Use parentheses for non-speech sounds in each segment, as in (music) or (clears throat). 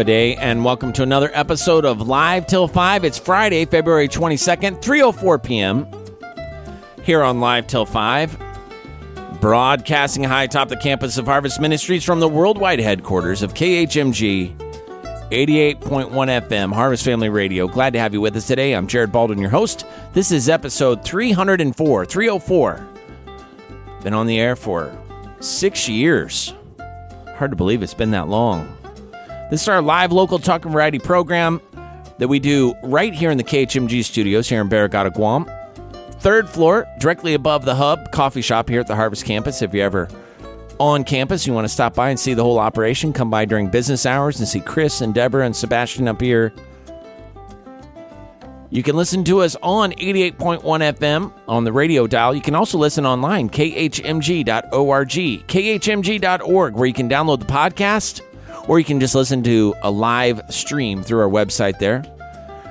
Hafa Adai, and welcome to another episode of Live Till 5. It's Friday, February 22nd, 3.04 p.m. here on Live Till 5. Broadcasting high atop the campus of Harvest Ministries from the worldwide headquarters of KHMG 88.1 FM, Harvest Family Radio. Glad to have you with us today. I'm Jared Baldwin, your host. This is episode 304, 304. Been on the air for six years. Hard to believe it's been that long. This is our live local talk and variety program that we do right here in the KHMG studios here in Barrigada, Guam. Third floor, directly above the hub coffee shop here at the Harvest campus. If you're ever on campus, you want to stop by and see the whole operation, come by during business hours and see Chris and Deborah and Sebastian up here. You can listen to us on 88.1 FM on the radio dial. You can also listen online, khmg.org, khmg.org, where you can download the podcast or you can just listen to a live stream through our website there.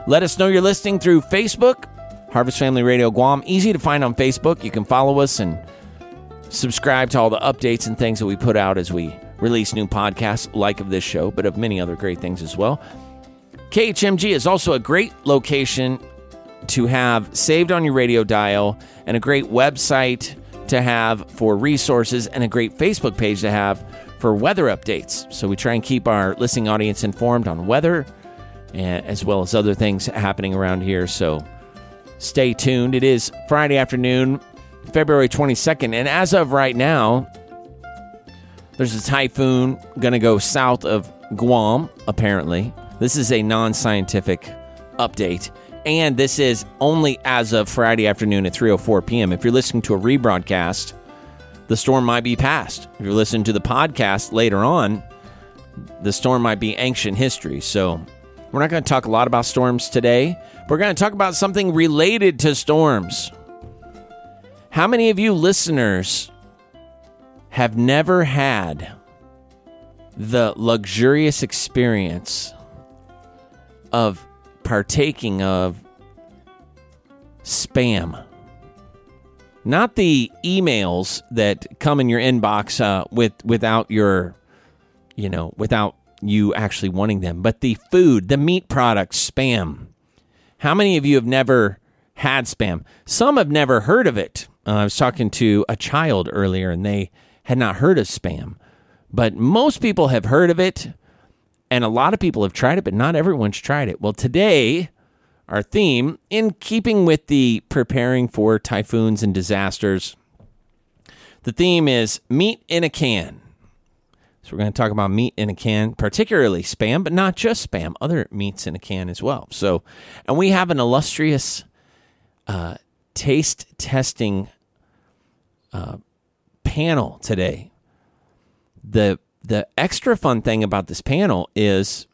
Let us know you're listening through Facebook, Harvest Family Radio Guam. Easy to find on Facebook. You can follow us and subscribe to all the updates and things that we put out as we release new podcasts like of this show, but of many other great things as well. KHMG is also a great location to have saved on your radio dial and a great website to have for resources and a great Facebook page to have for weather updates. So we try and keep our listening audience informed on weather eh, as well as other things happening around here. So stay tuned. It is Friday afternoon, February 22nd, and as of right now, there's a typhoon going to go south of Guam, apparently. This is a non scientific update. And this is only as of Friday afternoon at 3:04 p.m. If you're listening to a rebroadcast, the storm might be past. If you're listening to the podcast later on, the storm might be ancient history. So, we're not going to talk a lot about storms today. We're going to talk about something related to storms. How many of you listeners have never had the luxurious experience of partaking of spam? Not the emails that come in your inbox uh, with without your, you know, without you actually wanting them, but the food, the meat products, spam. How many of you have never had spam? Some have never heard of it. Uh, I was talking to a child earlier and they had not heard of spam, but most people have heard of it and a lot of people have tried it, but not everyone's tried it. Well, today, our theme, in keeping with the preparing for typhoons and disasters, the theme is meat in a can. So we're going to talk about meat in a can, particularly spam, but not just spam, other meats in a can as well. So, and we have an illustrious uh, taste testing uh, panel today. The the extra fun thing about this panel is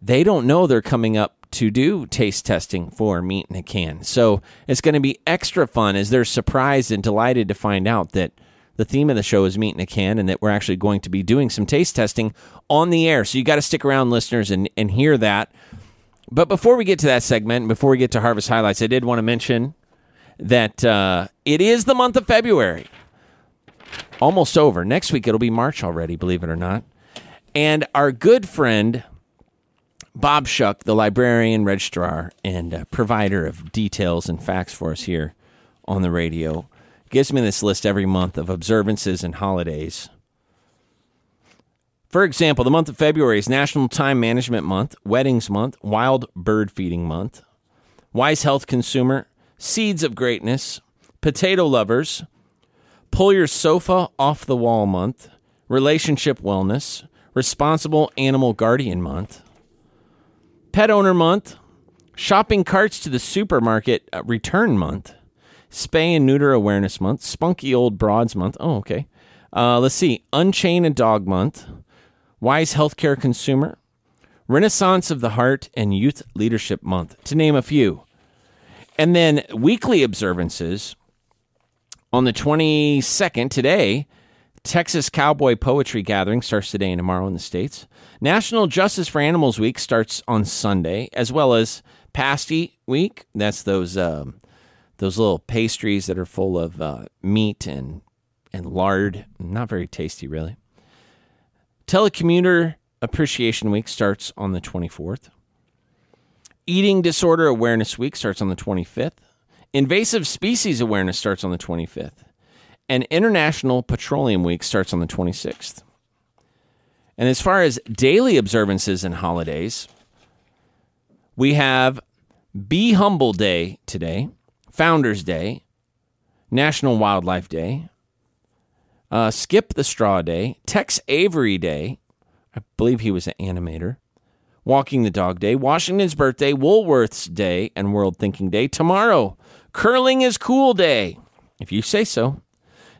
they don't know they're coming up to do taste testing for meat in a can. So it's going to be extra fun as they're surprised and delighted to find out that the theme of the show is meat in a can and that we're actually going to be doing some taste testing on the air. So you got to stick around, listeners, and, and hear that. But before we get to that segment, before we get to Harvest Highlights, I did want to mention that uh, it is the month of February almost over. Next week it'll be March already, believe it or not. And our good friend Bob Shuck, the librarian, registrar, and uh, provider of details and facts for us here on the radio, gives me this list every month of observances and holidays. For example, the month of February is National Time Management Month, Weddings Month, Wild Bird Feeding Month, Wise Health Consumer, Seeds of Greatness, Potato Lovers, Pull Your Sofa Off the Wall Month, Relationship Wellness, Responsible Animal Guardian Month, Pet Owner Month, Shopping Carts to the Supermarket uh, Return Month, Spay and Neuter Awareness Month, Spunky Old Broads Month. Oh, okay. Uh, let's see. Unchain a Dog Month, Wise Healthcare Consumer, Renaissance of the Heart, and Youth Leadership Month, to name a few. And then weekly observances on the 22nd, today, Texas Cowboy Poetry Gathering starts today and tomorrow in the States. National Justice for Animals Week starts on Sunday, as well as Pasty Week. That's those um, those little pastries that are full of uh, meat and and lard. Not very tasty, really. Telecommuter Appreciation Week starts on the 24th. Eating Disorder Awareness Week starts on the 25th. Invasive Species Awareness starts on the 25th. And International Petroleum Week starts on the 26th. And as far as daily observances and holidays, we have Be Humble Day today, Founders Day, National Wildlife Day, uh, Skip the Straw Day, Tex Avery Day. I believe he was an animator. Walking the Dog Day, Washington's Birthday, Woolworth's Day, and World Thinking Day. Tomorrow, Curling is Cool Day, if you say so.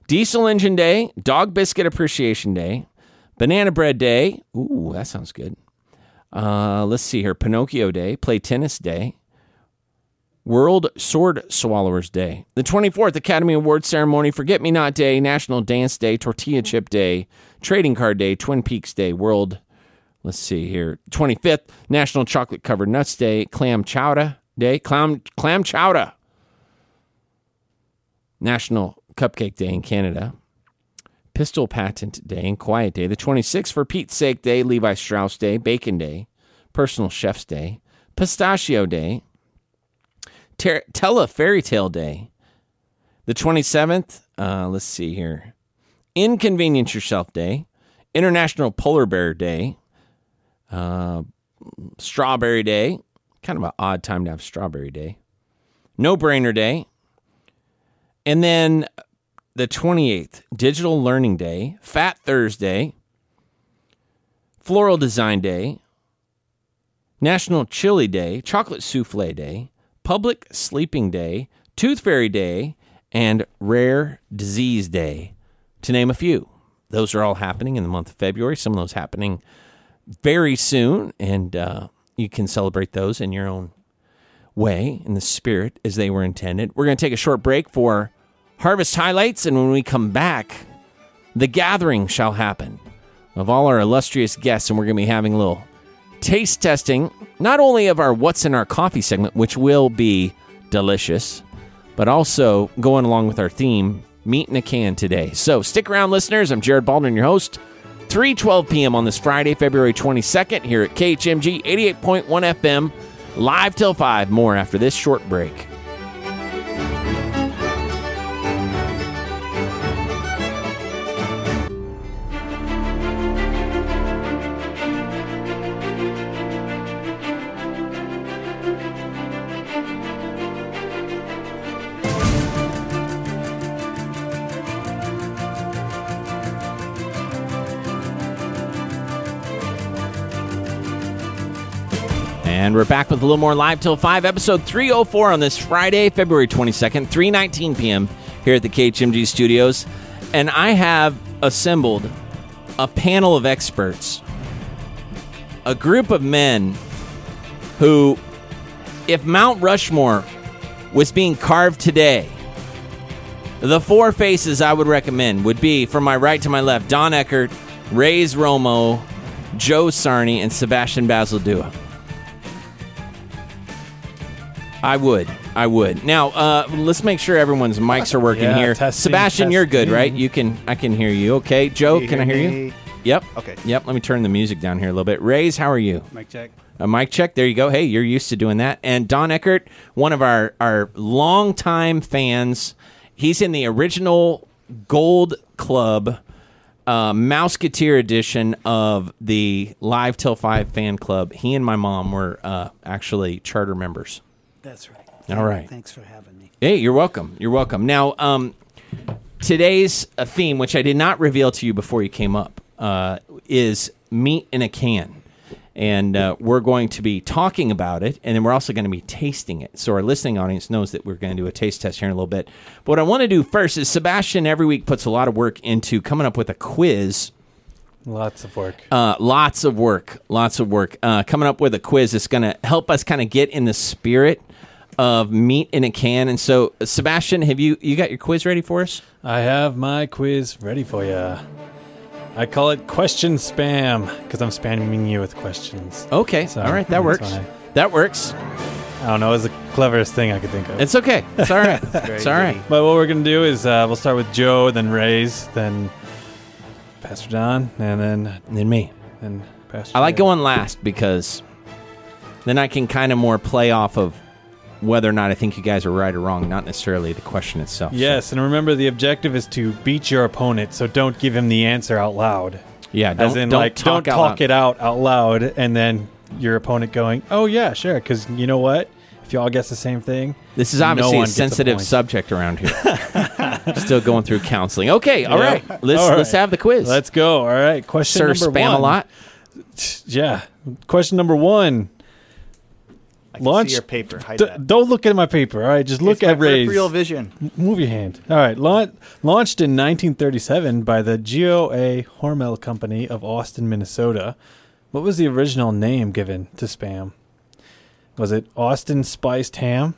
Diesel Engine Day, Dog Biscuit Appreciation Day, Banana Bread Day. Ooh, that sounds good. Uh, let's see here. Pinocchio Day, Play Tennis Day, World Sword Swallowers Day, the 24th Academy Awards Ceremony, Forget Me Not Day, National Dance Day, Tortilla Chip Day, Trading Card Day, Twin Peaks Day, World, let's see here, 25th National Chocolate Covered Nuts Day, Clam Chowder Day, Clam, Clam Chowder, National Cupcake Day in Canada, Pistol Patent Day and Quiet Day, the 26th for Pete's Sake Day, Levi Strauss Day, Bacon Day, Personal Chef's Day, Pistachio Day, Ter- Tell a Fairy Tale Day, the 27th, uh, let's see here, Inconvenience Yourself Day, International Polar Bear Day, uh, Strawberry Day, kind of an odd time to have Strawberry Day, No Brainer Day, and then the 28th, Digital Learning Day, Fat Thursday, Floral Design Day, National Chili Day, Chocolate Souffle Day, Public Sleeping Day, Tooth Fairy Day, and Rare Disease Day, to name a few. Those are all happening in the month of February. Some of those happening very soon, and uh, you can celebrate those in your own way, in the spirit as they were intended. We're going to take a short break for harvest highlights, and when we come back, the gathering shall happen of all our illustrious guests, and we're going to be having a little taste testing, not only of our What's in Our Coffee segment, which will be delicious, but also going along with our theme, Meat in a Can today. So stick around, listeners. I'm Jared Baldwin, your host. 3:12 p.m. on this Friday, February 22nd, here at KHMG 88.1 FM, live till 5. More after this short break. And we're back with a little more live till 5, episode 304 on this Friday, February 22nd, 3:19 p.m. here at the KHMG studios. And I have assembled a panel of experts, a group of men who if Mount Rushmore was being carved today, the four faces I would recommend would be from my right to my left, Don Eckert, Ray's Romo, Joe Sarney, and Sebastian Basildua. I would. I would. Now, uh, let's make sure everyone's mics are working Yeah, here. testing, Sebastian, you're good, testing. right? You can. I can hear you. Okay, Joe, you can I hear hear you? Yep. Okay. Yep. Let me turn the music down here a little bit. Rays, how are you? Mic check. A mic check. There you go. Hey, you're used to doing that. And Don Eckert, one of our our longtime fans. He's in the original Gold Club uh, Mouseketeer edition of the Live Till Five fan club. He and my mom were uh, actually charter members. That's right. All right. Thanks for having me. Hey, you're welcome. You're welcome. Now, um, today's uh, theme, which I did not reveal to you before you came up, uh, is meat in a can. And uh, we're going to be talking about it, and then we're also going to be tasting it. So our listening audience knows that we're going to do a taste test here in a little bit. But what I want to do first is Sebastian every week puts a lot of work into coming up with a quiz Lots of work. uh, lots of work, lots of work. Uh, coming up with a quiz that's going to help us kind of get in the spirit of meat in a can. And so, Sebastian, have you you got your quiz ready for us? I have my quiz ready for you. I call it question spam because I'm spamming you with questions. Okay, So, all right, that works. why. That works. I don't know. It's the cleverest thing I could think of. It's okay. It's all right. (laughs) it's all right. but what we're gonna do is uh, we'll start with Joe, then Ray's, then Pastor John, and then And then me. and Pastor I like Jared. going last because then I can kind of more play off of whether or not I think you guys are right or wrong, not necessarily the question itself. So, Yes, and remember the objective is to beat your opponent, so don't give him the answer out loud. yeah. Don't, As in, don't like, talk, don't talk it out out loud, and then your opponent going, "Oh yeah, sure," because you know what? If you all guess the same thing, This is obviously a gets a sensitive subject around here. (laughs) Still going through counseling. Okay, all Yeah. right. Let's All right. let's have the quiz. let's go. All right, question Sir, number spam one. a lot. Yeah, question number one. I can Launch- see your paper. Hide D- that. don't look at my paper. All right, just look It's at Ray's. peripheral vision. Move your hand. All right. Laun- launched in 1937 by the GOA Hormel Company of Austin, Minnesota. What was the original name given to Spam? Was it Austin Spiced Ham,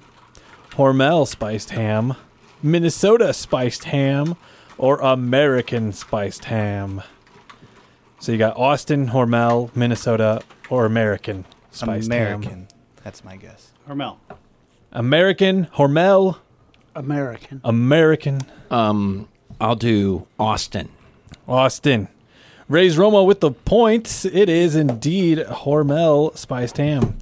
Hormel Spiced Ham, Minnesota Spiced Ham, or American Spiced Ham? So you got Austin, Hormel, Minnesota, or American Spiced Ham. American. That's my guess. Hormel. American, Hormel, American. American. Um, I'll do Austin. Austin. Raise Romo with the points. It is indeed Hormel spiced ham.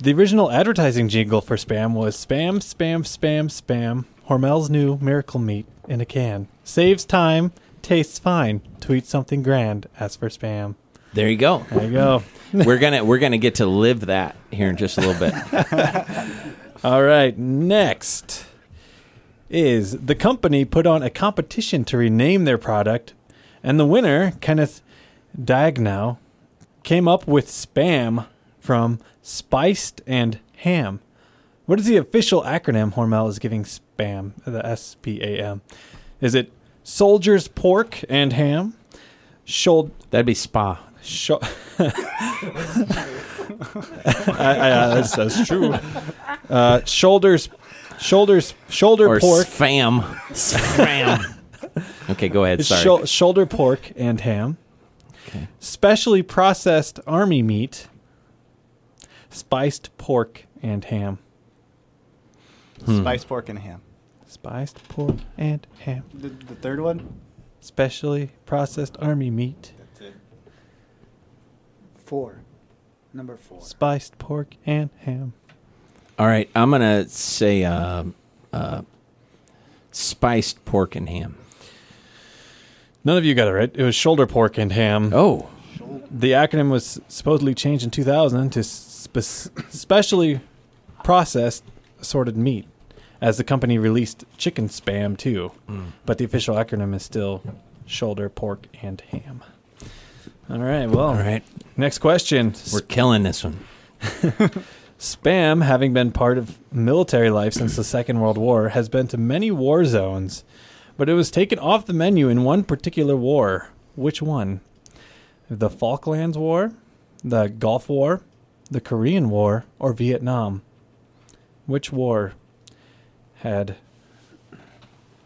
The original advertising jingle for Spam was Spam, Spam, Spam, Spam. Hormel's new miracle meat in a can. Saves time, tastes fine. To eat something grand. As for Spam. There you go. There you go. (laughs) we're gonna we're gonna get to live that here in just a little bit. (laughs) All right, next is the company put on a competition to rename their product, and the winner, Kenneth Daigneau, came up with Spam from Spiced and Ham. What is the official acronym Hormel is giving Spam, the S P A M? Is it Soldiers Pork and Ham? Should That'd be Spa. Sho- I, I, uh, that's, that's true. Uh, shoulders, shoulders, shoulder Or pork. Spam. Spam. okay, go ahead. It's Sorry. shou- shoulder pork and ham. Okay. Specially processed army meat. Spiced pork and ham. Hmm. Spiced pork and ham. Spiced pork and ham. The, the third one? Specially processed army meat. Four. Number four. Spiced pork and ham. All right, I'm gonna say um, uh, spiced pork and ham. None of you got it right. It was shoulder pork and ham. Oh, The acronym was supposedly changed in 2000 to spe- specially processed assorted meat, as the company released chicken spam too. But the official acronym is still shoulder pork and ham. All right. Well, all right. next question. We're killing this one. (laughs) Spam, having been part of military life since the Second World War, has been to many war zones, but it was taken off the menu in one particular war. Which one? The Falklands War, the Gulf War, the Korean War, or Vietnam? Which war had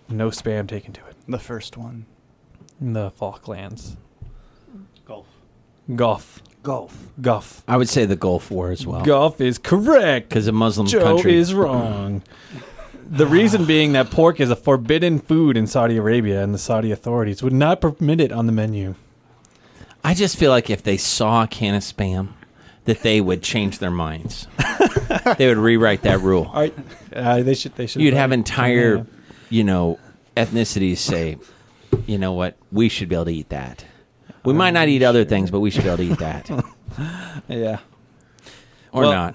no spam taken to it? The first one. The Falklands. Golf. Gulf. Golf. Gulf. I would say the Gulf War as well, Gulf is correct. because a Muslim Joe country. is wrong. The reason being that pork is a forbidden food in Saudi Arabia, and the Saudi authorities would not permit it on the menu. I just feel like if they saw a can of spam, that they would change their minds. (laughs) they would rewrite that rule. All right, uh, they should. They should. You'd have entire, you know, ethnicities say, you know what, we should be able to eat that. We might not oh, eat other things, but we should be able to eat that, (laughs) Yeah, or Well, not.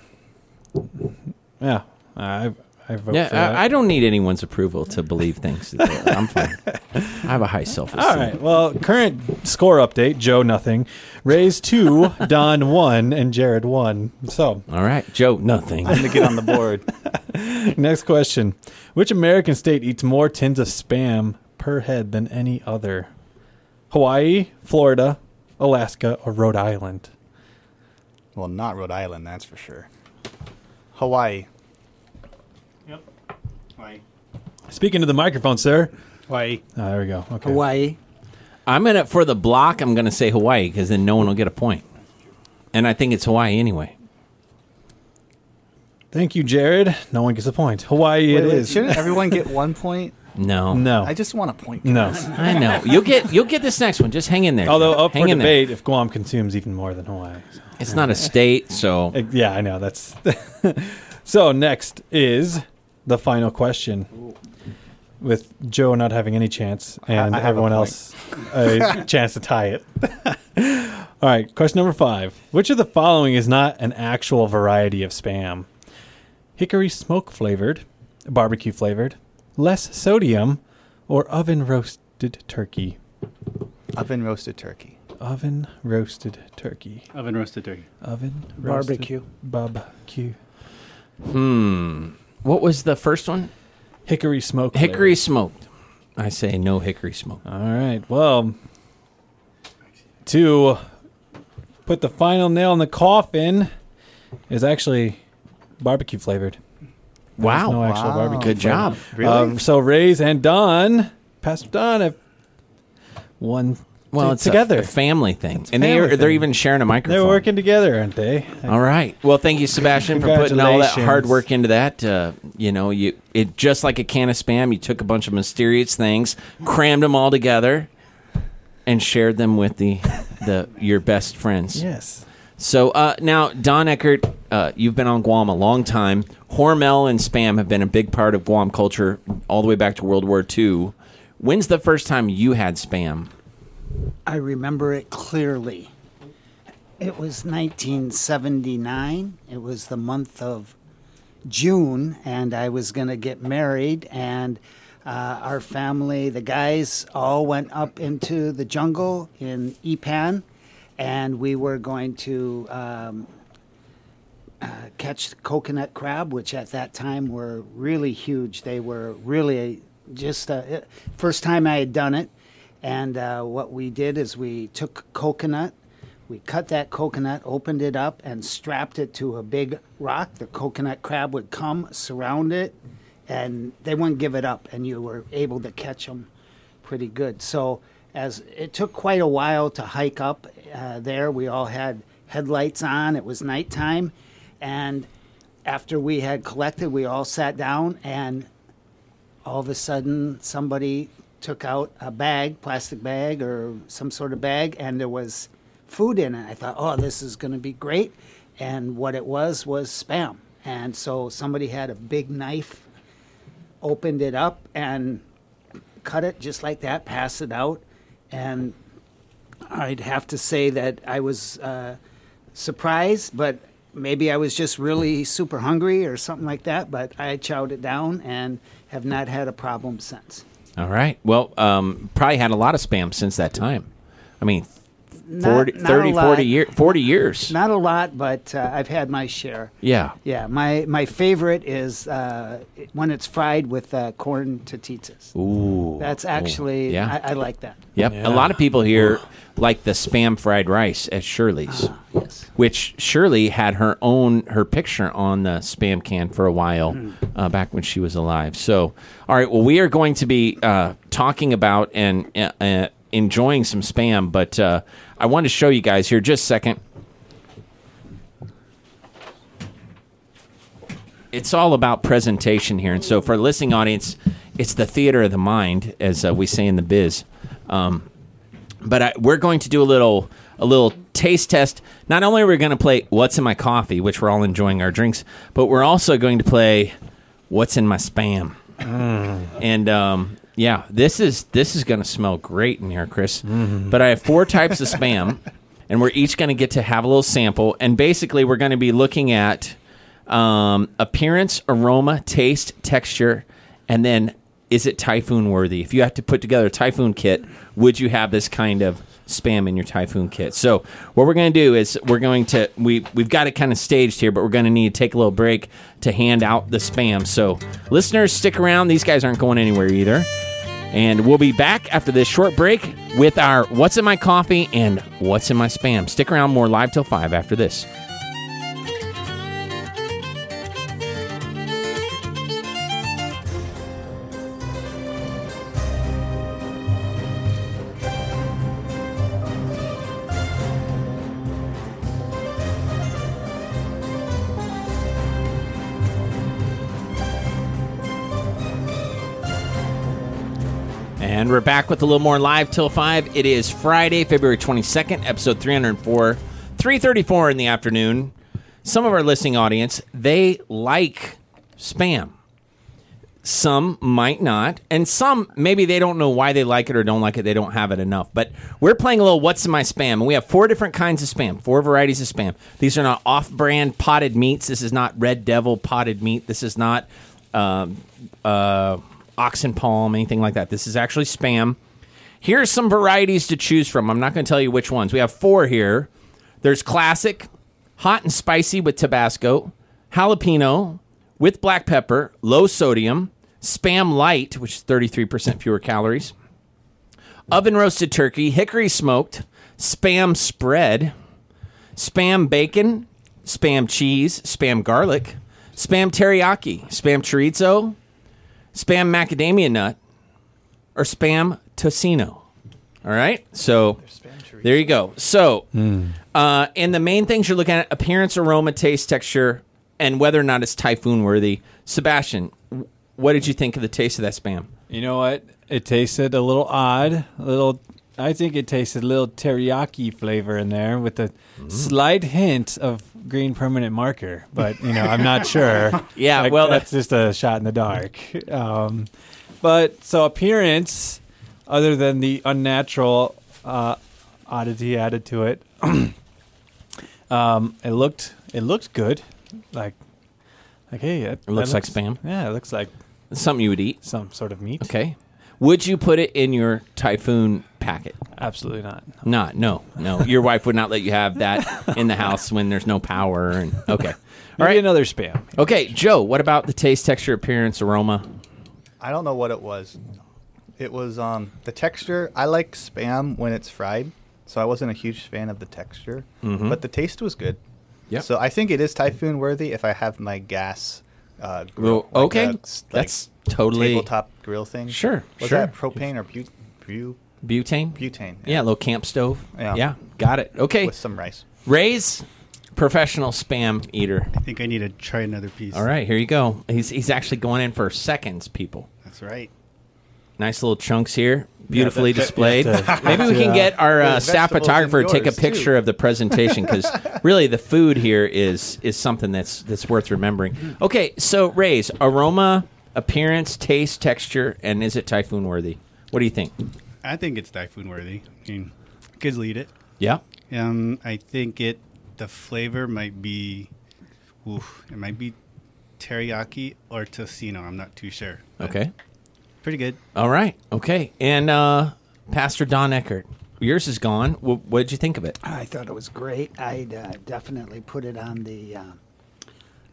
yeah. I I vote Yeah, for that. I, I don't need anyone's approval to believe things. (laughs) I'm fine. I have a high self-esteem. All right. Well, current score update: Joe nothing, Ray's two, (laughs) Don one, and Jared one. So All right, Joe. Nothing. I'm going to get on the board. Next question. Which American state eats more tins of spam per head than any other? Hawaii, Florida, Alaska, or Rhode Island? well, not Rhode Island, that's for sure. Hawaii. Yep. Hawaii. Speaking to the microphone, sir. Hawaii. Ah, there we go. Okay. Hawaii. I'm gonna for the block. I'm gonna say Hawaii because then no one will get a point, and I think it's Hawaii anyway. Thank you, Jared. No one gets a point. Hawaii Wait, it wait, is. Shouldn't everyone get one point? No. No. I just want to point. no. (laughs) I know. You'll get you'll get this next one. Just hang in there. Although up hang for in there. debate if Guam consumes even more than Hawaii. So. It's not a state, so Yeah, I know. That's (laughs) so. Next is the final question, with Joe not having any chance and I have a everyone point. else a (laughs) chance to tie it. All right, question number five: Which of the following is not an actual variety of spam? Hickory smoke flavored, barbecue flavored, less sodium, or oven roasted turkey? Oven roasted turkey. Oven roasted turkey. Oven roasted turkey. Oven roasted Barbecue. barbecue. hmm. What was the first one? Hickory smoke. Hickory flavored. smoked. I say no hickory smoke. All right. Well, to put the final nail in the coffin is actually barbecue flavored. There's Wow. No actual Wow. barbecue. Good job. Really? Um, so Ray's and Don, Pastor Don, have one. Well, it's together. a, family thing, It's a and they family are, they're even sharing a microphone. They're working together, aren't they? All right. Well, thank you, Sebastian, for putting all that hard work into that. Uh, you know, you it just like a can of spam. You took a bunch of mysterious things, crammed them all together, and shared them with the the your best friends. Yes. So uh, now, Don Eckert, uh, you've been on Guam a long time. Hormel and spam have been a big part of Guam culture all the way back to World War II. When's the first time you had spam? I remember it clearly. It was 1979. It was the month of June, and I was going to get married. And uh, our family, the guys, all went up into the jungle in Ipan, and we were going to um, uh, catch coconut crab, which at that time were really huge. They were really just uh, first time I had done it. And uh, what we did is we took coconut, we cut that coconut, opened it up, and strapped it to a big rock. The coconut crab would come, surround it, and they wouldn't give it up, and you were able to catch them pretty good. So as it took quite a while to hike up uh, there, we all had headlights on. It was nighttime, and after we had collected, we all sat down, and all of a sudden somebody took out a bag, plastic bag or some sort of bag, and there was food in it. I thought, oh, this is going to be great. And what it was was spam. And so somebody had a big knife, opened it up, and cut it just like that, passed it out. And I'd have to say that I was uh, surprised, but maybe I was just really super hungry or something like that. But I chowed it down and have not had a problem since. All right. Well, um, probably had a lot of spam since that time. I mean, Not- 40, not 30, 40, year, 40 years. Not a lot, but uh, I've had my share. yeah. Yeah, my, my favorite is uh, when it's fried with uh, corn tortillas. Ooh. That's Ooh. actually, Yeah. I, I like that. Yep. Yeah. A lot of people here like the spam fried rice at Shirley's, Yes. which Shirley had her own her picture on the spam can for a while uh, back when she was alive. So, all right. Well, we are going to be uh, talking about and uh, uh, enjoying some spam, but uh, I want to show you guys here just a second. it's all about presentation here. And so, for a listening audience, it's the theater of the mind, as uh, we say in the biz. Um, but I, we're going to do a little a little taste test. Not only are we going to play "What's in My Coffee," which we're all enjoying our drinks, but we're also going to play "What's in My Spam." And um, yeah, this is this is going to smell great in here, Chris. But I have four types of spam, (laughs) and we're each going to get to have a little sample. And basically, we're going to be looking at um, appearance, aroma, taste, texture, and then is it typhoon worthy? If you have to put together a typhoon kit, would you have this kind of spam in your typhoon kit? So what we're going to do is we're going to we we've got it kind of staged here, but we're going to need to take a little break to hand out the spam. So listeners, stick around. These guys aren't going anywhere either. And we'll be back after this short break with our What's in My Coffee and What's in My Spam. Stick around more live till 5 after this. With a little more live till 5. It is Friday, February 22nd, episode 304, 334 in the afternoon. Some of our listening audience, they like spam. Some might not, and some maybe they don't know why they like it or don't like it. They don't have it enough. But we're playing a little "What's in my spam?" and we have four different kinds of spam, four varieties of spam. These are not off-brand potted meats. This is not Red Devil potted meat. This is not um, uh, Ox & Palm, anything like that. This is actually spam. Here's some varieties to choose from. I'm not going to tell you which ones. We have four here. There's classic, hot and spicy with Tabasco, jalapeno with black pepper, low sodium, spam light, which is 33% fewer calories, oven roasted turkey, hickory smoked, spam spread, spam bacon, spam cheese, spam garlic, spam teriyaki, spam chorizo, spam macadamia nut, or spam tocino. All right, so there you go. So, uh, and the main things you're looking at: appearance, aroma, taste, texture, and whether or not it's typhoon worthy. Sebastian, what did you think of the taste of that spam? You know what? It tasted a little odd. A little. I think it tasted a little teriyaki flavor in there with a slight hint of green permanent marker. But you know, I'm not sure. (laughs) Yeah, Like, well, that's just a shot in the dark. Um, but so appearance, other than the unnatural uh, oddity added to it, (clears throat) um, it looked it looked good. Like like hey, it, It looks that like spam. Yeah, it looks like Something you would eat. some sort of meat. Okay. Would you put it in your typhoon packet? Absolutely not. Not. No. No. Your wife would not let you have that in the house when there's no power. And okay. (laughs) All Maybe right. another spam. Okay, Joe. What about the taste, texture, appearance, aroma? I don't know what it was. It was um the texture. I like spam when it's fried, so I wasn't a huge fan of the texture, Mhm. but the taste was good. Yep. So I think it is typhoon worthy if I have my gas uh, grill. Well, like okay. a s- like That's totally tabletop grill thing. Sure, Was sure. that propane or but- bu- butane. butane? Yeah, a little camp stove. Yeah. Yeah, got it. Okay, With some rice. Ray's professional spam eater. I think I need to try another piece. All right, here you go. He's he's actually going in for seconds, people. That's right. Nice little chunks here, beautifully that- that- displayed. you have to- (laughs) Maybe we can uh, get our uh, staff photographer to take a yours, too. picture of the presentation because (laughs) really the food here is is something that's that's worth remembering. Okay, so Ray's aroma, appearance, taste, texture, and is it typhoon worthy? What do you think? I think it's typhoon worthy. I mean, kids will eat it. Yeah. Um, I think it. The flavor might be, oof, it might be teriyaki or tocino. I'm not too sure. Okay. Pretty good. All right. Okay. And uh, Pastor Don Eckert, yours is gone. W- what did you think of it? I thought it was great. I'd uh, definitely put it on the uh,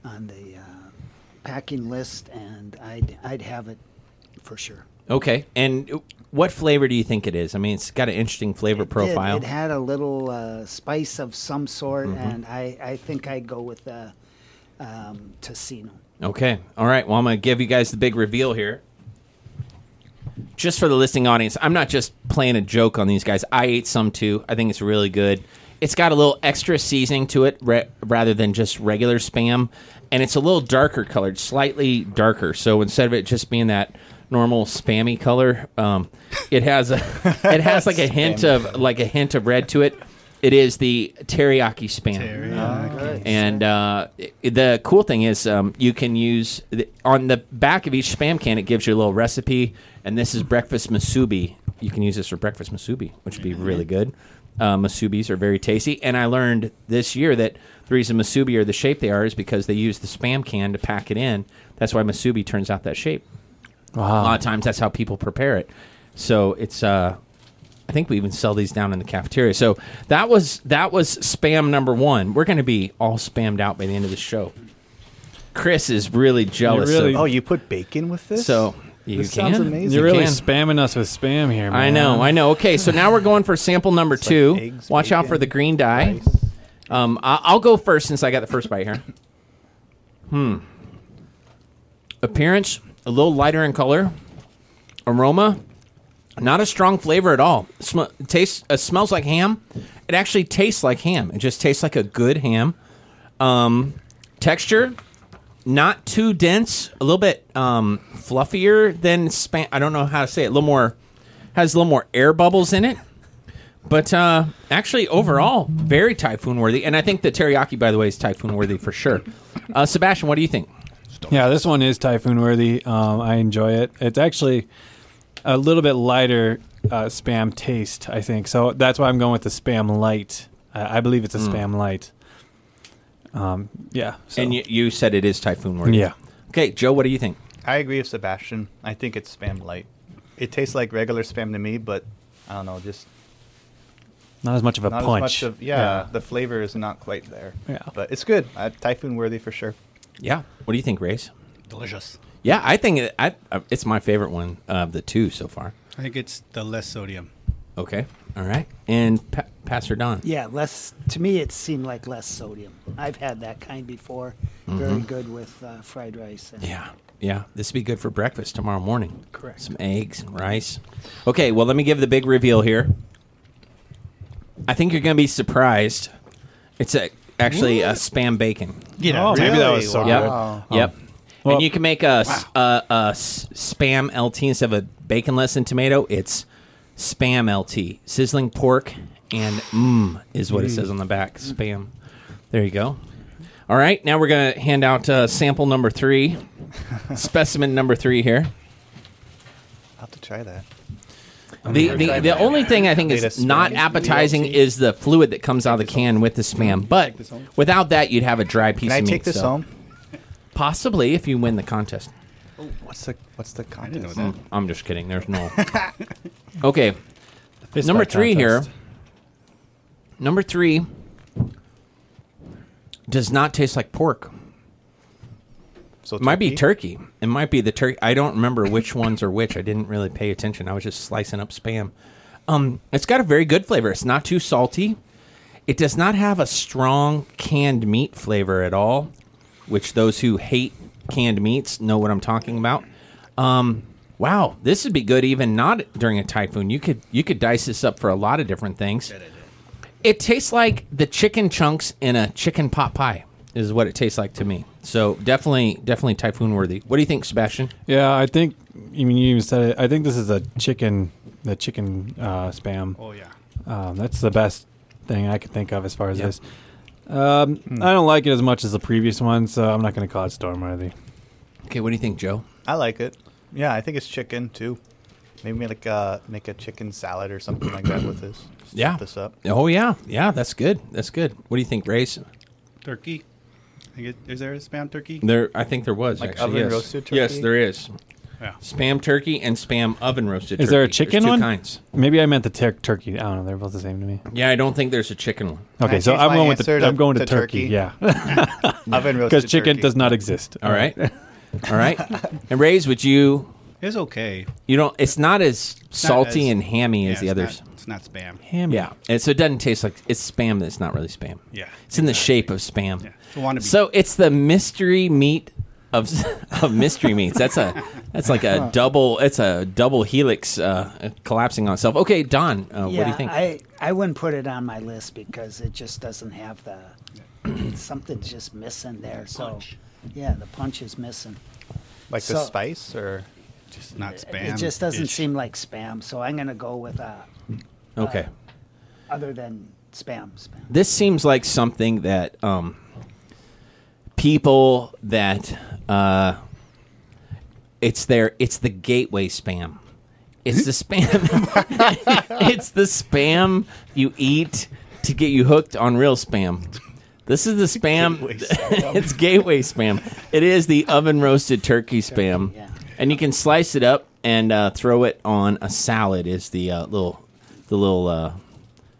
on the uh, packing list, and I'd I'd have it for sure. Okay. And what flavor do you think it is? I mean, it's got an interesting flavor It did. profile. It had a little uh, spice of some sort, Mm-hmm. and I, I think I'd go with uh, um, tocino. Okay. All right. Well, I'm going to give you guys the big reveal here. Just for the listening audience, I'm not just playing a joke on these guys. I ate some too. I think it's really good. It's got a little extra seasoning to it ra- rather than just regular spam, and it's a little darker colored, slightly darker. So instead of it just being that normal spammy color, um, it has a (laughs) it has like a hint of like a hint of red to it. It is the teriyaki spam. Teriyaki. And uh, i- the cool thing is, um, you can use the, on the back of each spam can. It gives you a little recipe, and this is breakfast musubi. You can use this for breakfast musubi, which would be really good. Uh, musubis are very tasty, and I learned this year that the reason musubi are the shape they are is because they use the spam can to pack it in. That's why musubi turns out that shape. A lot of times, that's how people prepare it. So it's uh, I think we even sell these down in the cafeteria. So that was that was spam number one. We're going to be all spammed out by the end of the show. Chris is really jealous. really- of, Oh, you put bacon with this? so you This can. sounds amazing. You You're really can. spamming us with spam here, man. I know, I know. Okay, so now we're going for sample number It's like two. eggs, Watch out for the green dye. Um, I- I'll go first since I got the first bite here. Hmm. Appearance a little lighter in color. Aroma, not a strong flavor at all. Sm- tastes uh, smells like ham. It actually tastes like ham. It just tastes like a good ham. Um, texture, not too dense. A little bit um, fluffier than spam. I don't know how to say it. A little more has a little more air bubbles in it. But uh, actually, overall, very typhoon worthy. And I think the teriyaki, by the way, is typhoon worthy for sure. Uh, Sebastian, what do you think? Yeah, this one is typhoon worthy. Um, I enjoy it. It's actually a little bit lighter uh, spam taste, I think. So that's why I'm going with the spam light. I I believe it's a spam light. Um, yeah. So. And you, you said it is typhoon worthy. Yeah. Okay, Joe, what do you think? I agree with Sebastian. I think it's spam light. It tastes like regular spam to me, but I don't know, just not as much of a not punch. as much of yeah, The flavor is not quite there. Yeah. but it's good. Uh, typhoon worthy for sure. Yeah. What do you think, Race? Delicious. Yeah, I think it, I, uh, it's my favorite one of the two so far. I think it's the less sodium. Okay. All right. And pa- Pastor Don. Yeah, less. To me, it seemed like less sodium. I've had that kind before. Very good with uh, fried rice. And Mm-hmm. Yeah. Yeah. This would be good for breakfast tomorrow morning. Correct. Some eggs and rice. Okay. Well, let me give the big reveal here. I think you're going to be surprised. It's a, actually a spam bacon. Get Oh, out. maybe that was so Yep. good. Wow. Yep. Well- and you can make a a a spam LT instead of a baconless and tomato. It's spam LT, sizzling pork, and mmm is what it says on the back. Spam. There you go. All right, now we're gonna hand out uh, sample number three, (laughs) specimen number three here. I'll have to try that. The the, the only thing I think is not appetizing is the fluid that comes out of the can with the spam. But without that, you'd have a dry piece Can I of meat. take this so- home? Possibly if you win the contest. What's the what's the I didn't know contest? that. I'm just kidding. There's no. (laughs) Okay, Fist number fight three contest. here. Number three does not taste like pork. So It might be turkey. It might be the turkey. I don't remember which ones are which. I didn't really pay attention. I was just slicing up spam. Um, it's got a very good flavor. It's not too salty. It does not have a strong canned meat flavor at all, which those who hate canned meats know what I'm talking about. Um, wow, this would be good even not during a typhoon. You could you could dice this up for a lot of different things. It tastes like the chicken chunks in a chicken pot pie. Is what it tastes like to me. So definitely, definitely typhoon worthy. What do you think, Sebastian? Yeah, I think. I mean, you even said it. I think this is a chicken, the chicken uh, spam. Oh yeah. Um, that's the best thing I could think of as far as Yep. this. Um, I don't like it as much as the previous one, so I'm not going to call it stormworthy. Okay, what do you think, Joe? I like it. Yeah, I think it's chicken too. Maybe like uh, make a chicken salad or something like that with this. Just (clears throat) Yeah. chop this up. Oh yeah, yeah, that's good. That's good. What do you think, Race? Turkey. I get, is there a spam turkey? There, I think there was Like actually. oven yes. roasted Yes, turkey? there is. Yeah. Spam turkey and spam oven roasted. Is there a chicken There's two one? Kinds. Maybe I meant the tur- turkey. I don't know. They're both the same to me. Yeah, I don't think there's a chicken one. Okay, I so change I'm my going with answer the. to- I'm going to, to turkey. turkey? Yeah, (laughs) Oven roasted (laughs) because chicken turkey. does not exist. All right, (laughs) all right. And Rays, would you? It's okay. You don't. It's not as not salty as- and hammy Yeah, as the it's others. Not, it's not spam. Hammy. Yeah, and so it doesn't taste like it's spam. That's not really spam. Yeah. It's in the shape of spam. Yeah. It's a wannabe. So it's the mystery meat of (laughs) of mystery meats. That's a that's like a double. It's a double helix uh, collapsing on itself. Okay, Don, uh, yeah, what do you think? I, I wouldn't put it on my list because it just doesn't have the something's just missing there. So yeah, the punch is missing. like the spice or just not spam. It just doesn't ish. seem like spam. So I'm gonna go with uh, okay, other than spam. Spam. this seems like something that um, people that uh, it's their it's the gateway spam. It's the spam. (laughs) it's the spam you eat to get you hooked on real spam. This is the spam. Gateway spam. (laughs) it's gateway spam. It is the oven roasted turkey spam, yeah. and you can slice it up and uh, throw it on a salad. Is the uh, little the little uh,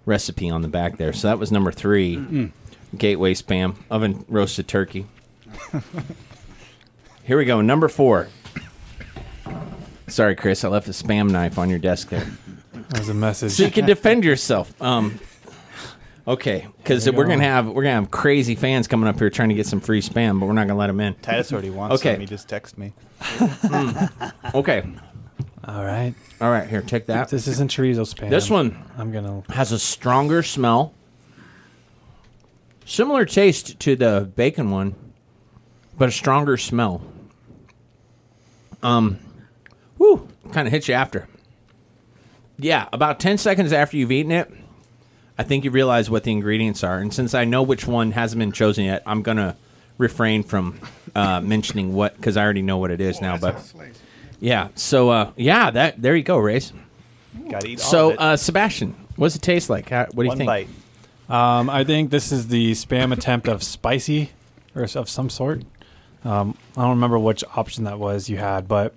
recipe on the back there. So that was number 3 Gateway spam oven roasted turkey. Here we go. Number four. Sorry, Chris. I left a spam knife on your desk there, That was a message. so you can defend yourself. Um, okay, because we're gonna have we're gonna have crazy fans coming up here trying to get some free spam, but we're not gonna let them in. Titus already wants Okay. some. He just text me. Okay. All right. All right. Here, take that. This isn't chorizo spam. This one I'm gonna. has a stronger smell. Similar taste to the bacon one, but a stronger smell. Um, whoo, kind of hits you after. yeah, about 10 seconds after you've eaten it, I think you realize what the ingredients are. And since I know which one hasn't been chosen yet, I'm going to refrain from uh, mentioning what, because I already know what it is now. But yeah, so uh, yeah, that there you go, Race. Gotta eat all So, of it. uh, Sebastian, what's it taste like? How, what do you One think? bite. Um, I think this is the spam attempt of spicy or of some sort. Um, I don't remember which option that was you had, but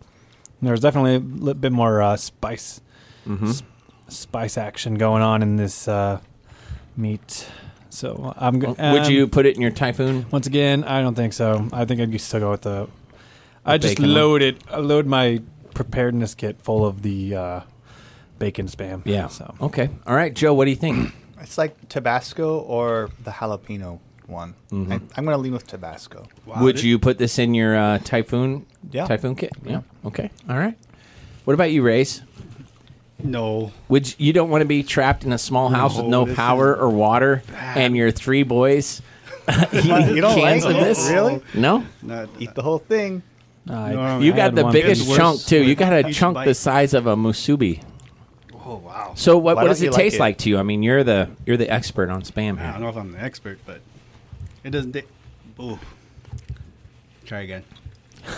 there was definitely a little bit more uh, spice Mhm. s- spice action going on in this uh, meat. So I'm go- Would um, you put it in your typhoon? Once again, I don't think so. I think I'd still go with the. I just load loaded. I load my preparedness kit full of the uh, bacon spam. Yeah. So Okay. All right, Joe. What do you think? It's like Tabasco or the jalapeno one. Mhm. I, I'm gonna lean with Tabasco. Wow, Would you put this in your uh, typhoon? Yeah. Typhoon kit. Yeah. Okay. All right. What about you, Race? No. Would you, you don't want to be trapped in a small house with no No, power or water, and your three boys eating (laughs) You don't (laughs) cans like of this? Really? No. Not, Eat the whole thing. I- No, You I got the biggest chunk too. You got a each chunk the size of a musubi. Wow. So what, Why what does it you like taste it? like to you? I mean, you're the you're the expert on spam I don't know if I'm the expert, but it doesn't. ta- Ooh. Try again.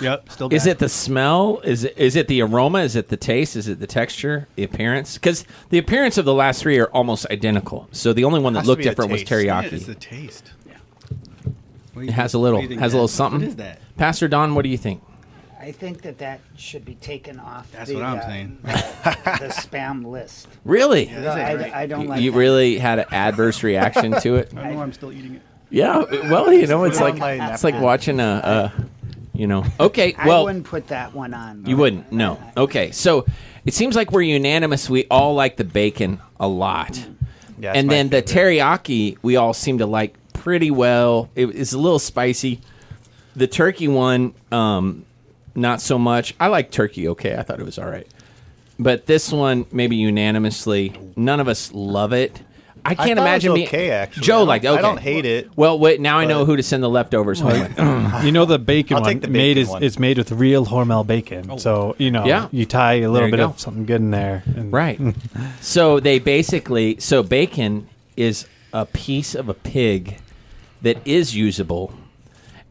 Yep. Still. Is it the smell? Is it is it the aroma? Is it the taste? Is it the texture? The appearance? Because the appearance of the last three are almost identical. So the only one that looked different was taste. Yeah, teriyaki. it's the taste. Yeah. It has a little what do has a little something. What is that? Pastor Don, what do you think? I think that that should be taken off. That's the, what I'm uh, saying. (laughs) the spam list. Really? Yeah. No, Is I. I don't You- like. you that. really had an adverse reaction to it. (laughs) I don't know. I'm still eating it. Yeah. Well, you know, it's like it's like watching a, a you know. Okay. Well, I Well, wouldn't put that one on. you wouldn't. No. Okay. So it seems like we're unanimous. We all like the bacon a lot. Yeah, and my then the teriyaki we all seem to like pretty well. It is a little spicy. The turkey one, um, not so much. I like turkey. Okay, I thought it was all right. But this one, maybe unanimously, none of us love it. I I can't thought imagine it was being okay. Actually, Joe I don't- like okay. I don't hate it. Well, wait. Now I know who to send the leftovers home with. (laughs) you know the bacon I'll one take the made bacon is one. it's made with real Hormel bacon. Oh. So you know, Yeah. you tie a little you bit go. of something good in there. And Right. (laughs) so they basically so bacon is a piece of a pig that is usable.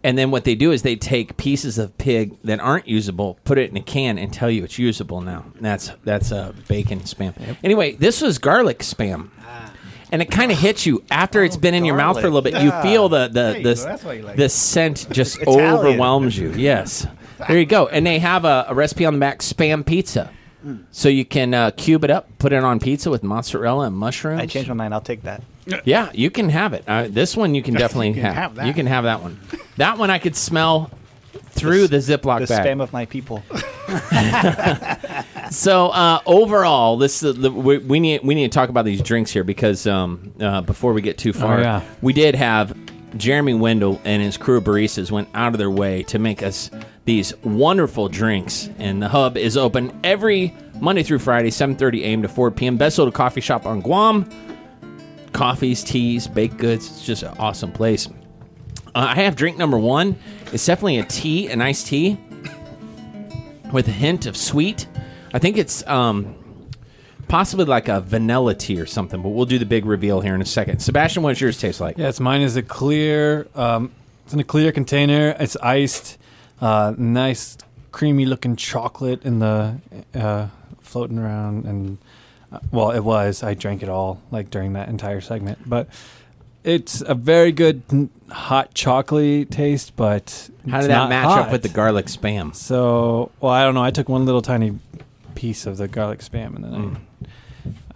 And then what they do is they take pieces of pig that aren't usable, put it in a can, and tell you it's usable now. That's that's a bacon spam. Anyway, this was garlic spam, ah. and it kind of hits you after it's oh, been in your mouth for a little bit. You feel the the you the, go. That's why you like the it. scent (laughs) just Italian. overwhelms you. Yes, there you go. And they have a, a recipe on the back: spam pizza. So you can uh, cube it up, put it on pizza with mozzarella and mushrooms. I changed my mind. I'll take that. Yeah, you can have it. Uh, this one you can (laughs) definitely can have. have that. You can have that one. That one I could smell through the, Ziploc The bag. spam of my people. (laughs) So uh, overall, this is the, we, we need we need to talk about these drinks here because um, uh, before we get too far, yeah. we did have Jeremy Wendell and his crew of baristas went out of their way to make us these wonderful drinks, and the hub is open every Monday through Friday, 7:30 a.m. to 4 p.m. Best little coffee shop on Guam. Coffees, teas, baked goods. It's just an awesome place. Uh, I have drink number one. It's definitely a tea, an iced tea with a hint of sweet. I think it's um, possibly like a vanilla tea or something, but we'll do the big reveal here in a second. Sebastian, what does yours taste like? Yes, mine is a clear. Um, it's in a clear container. It's iced. Uh, nice, creamy looking chocolate in the uh, floating around, and uh, well, it was. I drank it all like during that entire segment, but it's a very good n- hot chocolate taste. But How did that match hot. up with the garlic spam? So, well, I don't know. I took one little tiny piece of the garlic spam, and then Mm.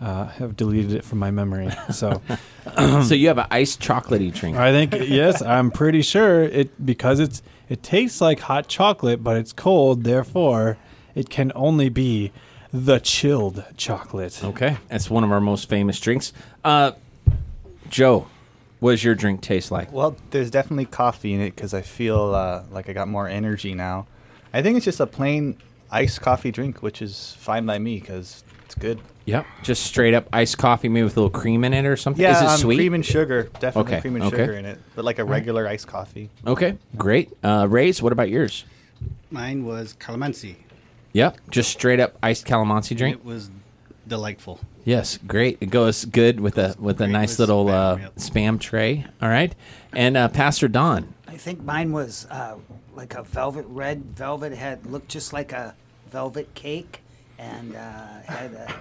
I uh, have deleted it from my memory. So. (laughs) so you have an iced chocolatey drink. I think yes, I'm pretty sure it because it's it tastes like hot chocolate, but it's cold. Therefore, it can only be the chilled chocolate. Okay, that's one of our most famous drinks. Uh, Joe, what does your drink taste like? Well, there's definitely coffee in it because I feel uh, like I got more energy now. I think it's just a plain iced coffee drink, which is fine by me because it's good. Yep, just straight up iced coffee, maybe with a little cream in it or something. Yeah, is it um, sweet? cream and sugar. Definitely Okay, cream and okay. sugar in it, but like a regular iced coffee. okay, great. Uh, Ray's, what about yours? Mine was calamansi. Yep, just straight up iced calamansi drink. It was delightful. Yes, great. It goes good with a with a Great nice with little spam, uh, yep. spam tray. All right, and uh, Pastor Don. I think mine was uh, like a velvet red velvet had looked just like a velvet cake and uh, had a,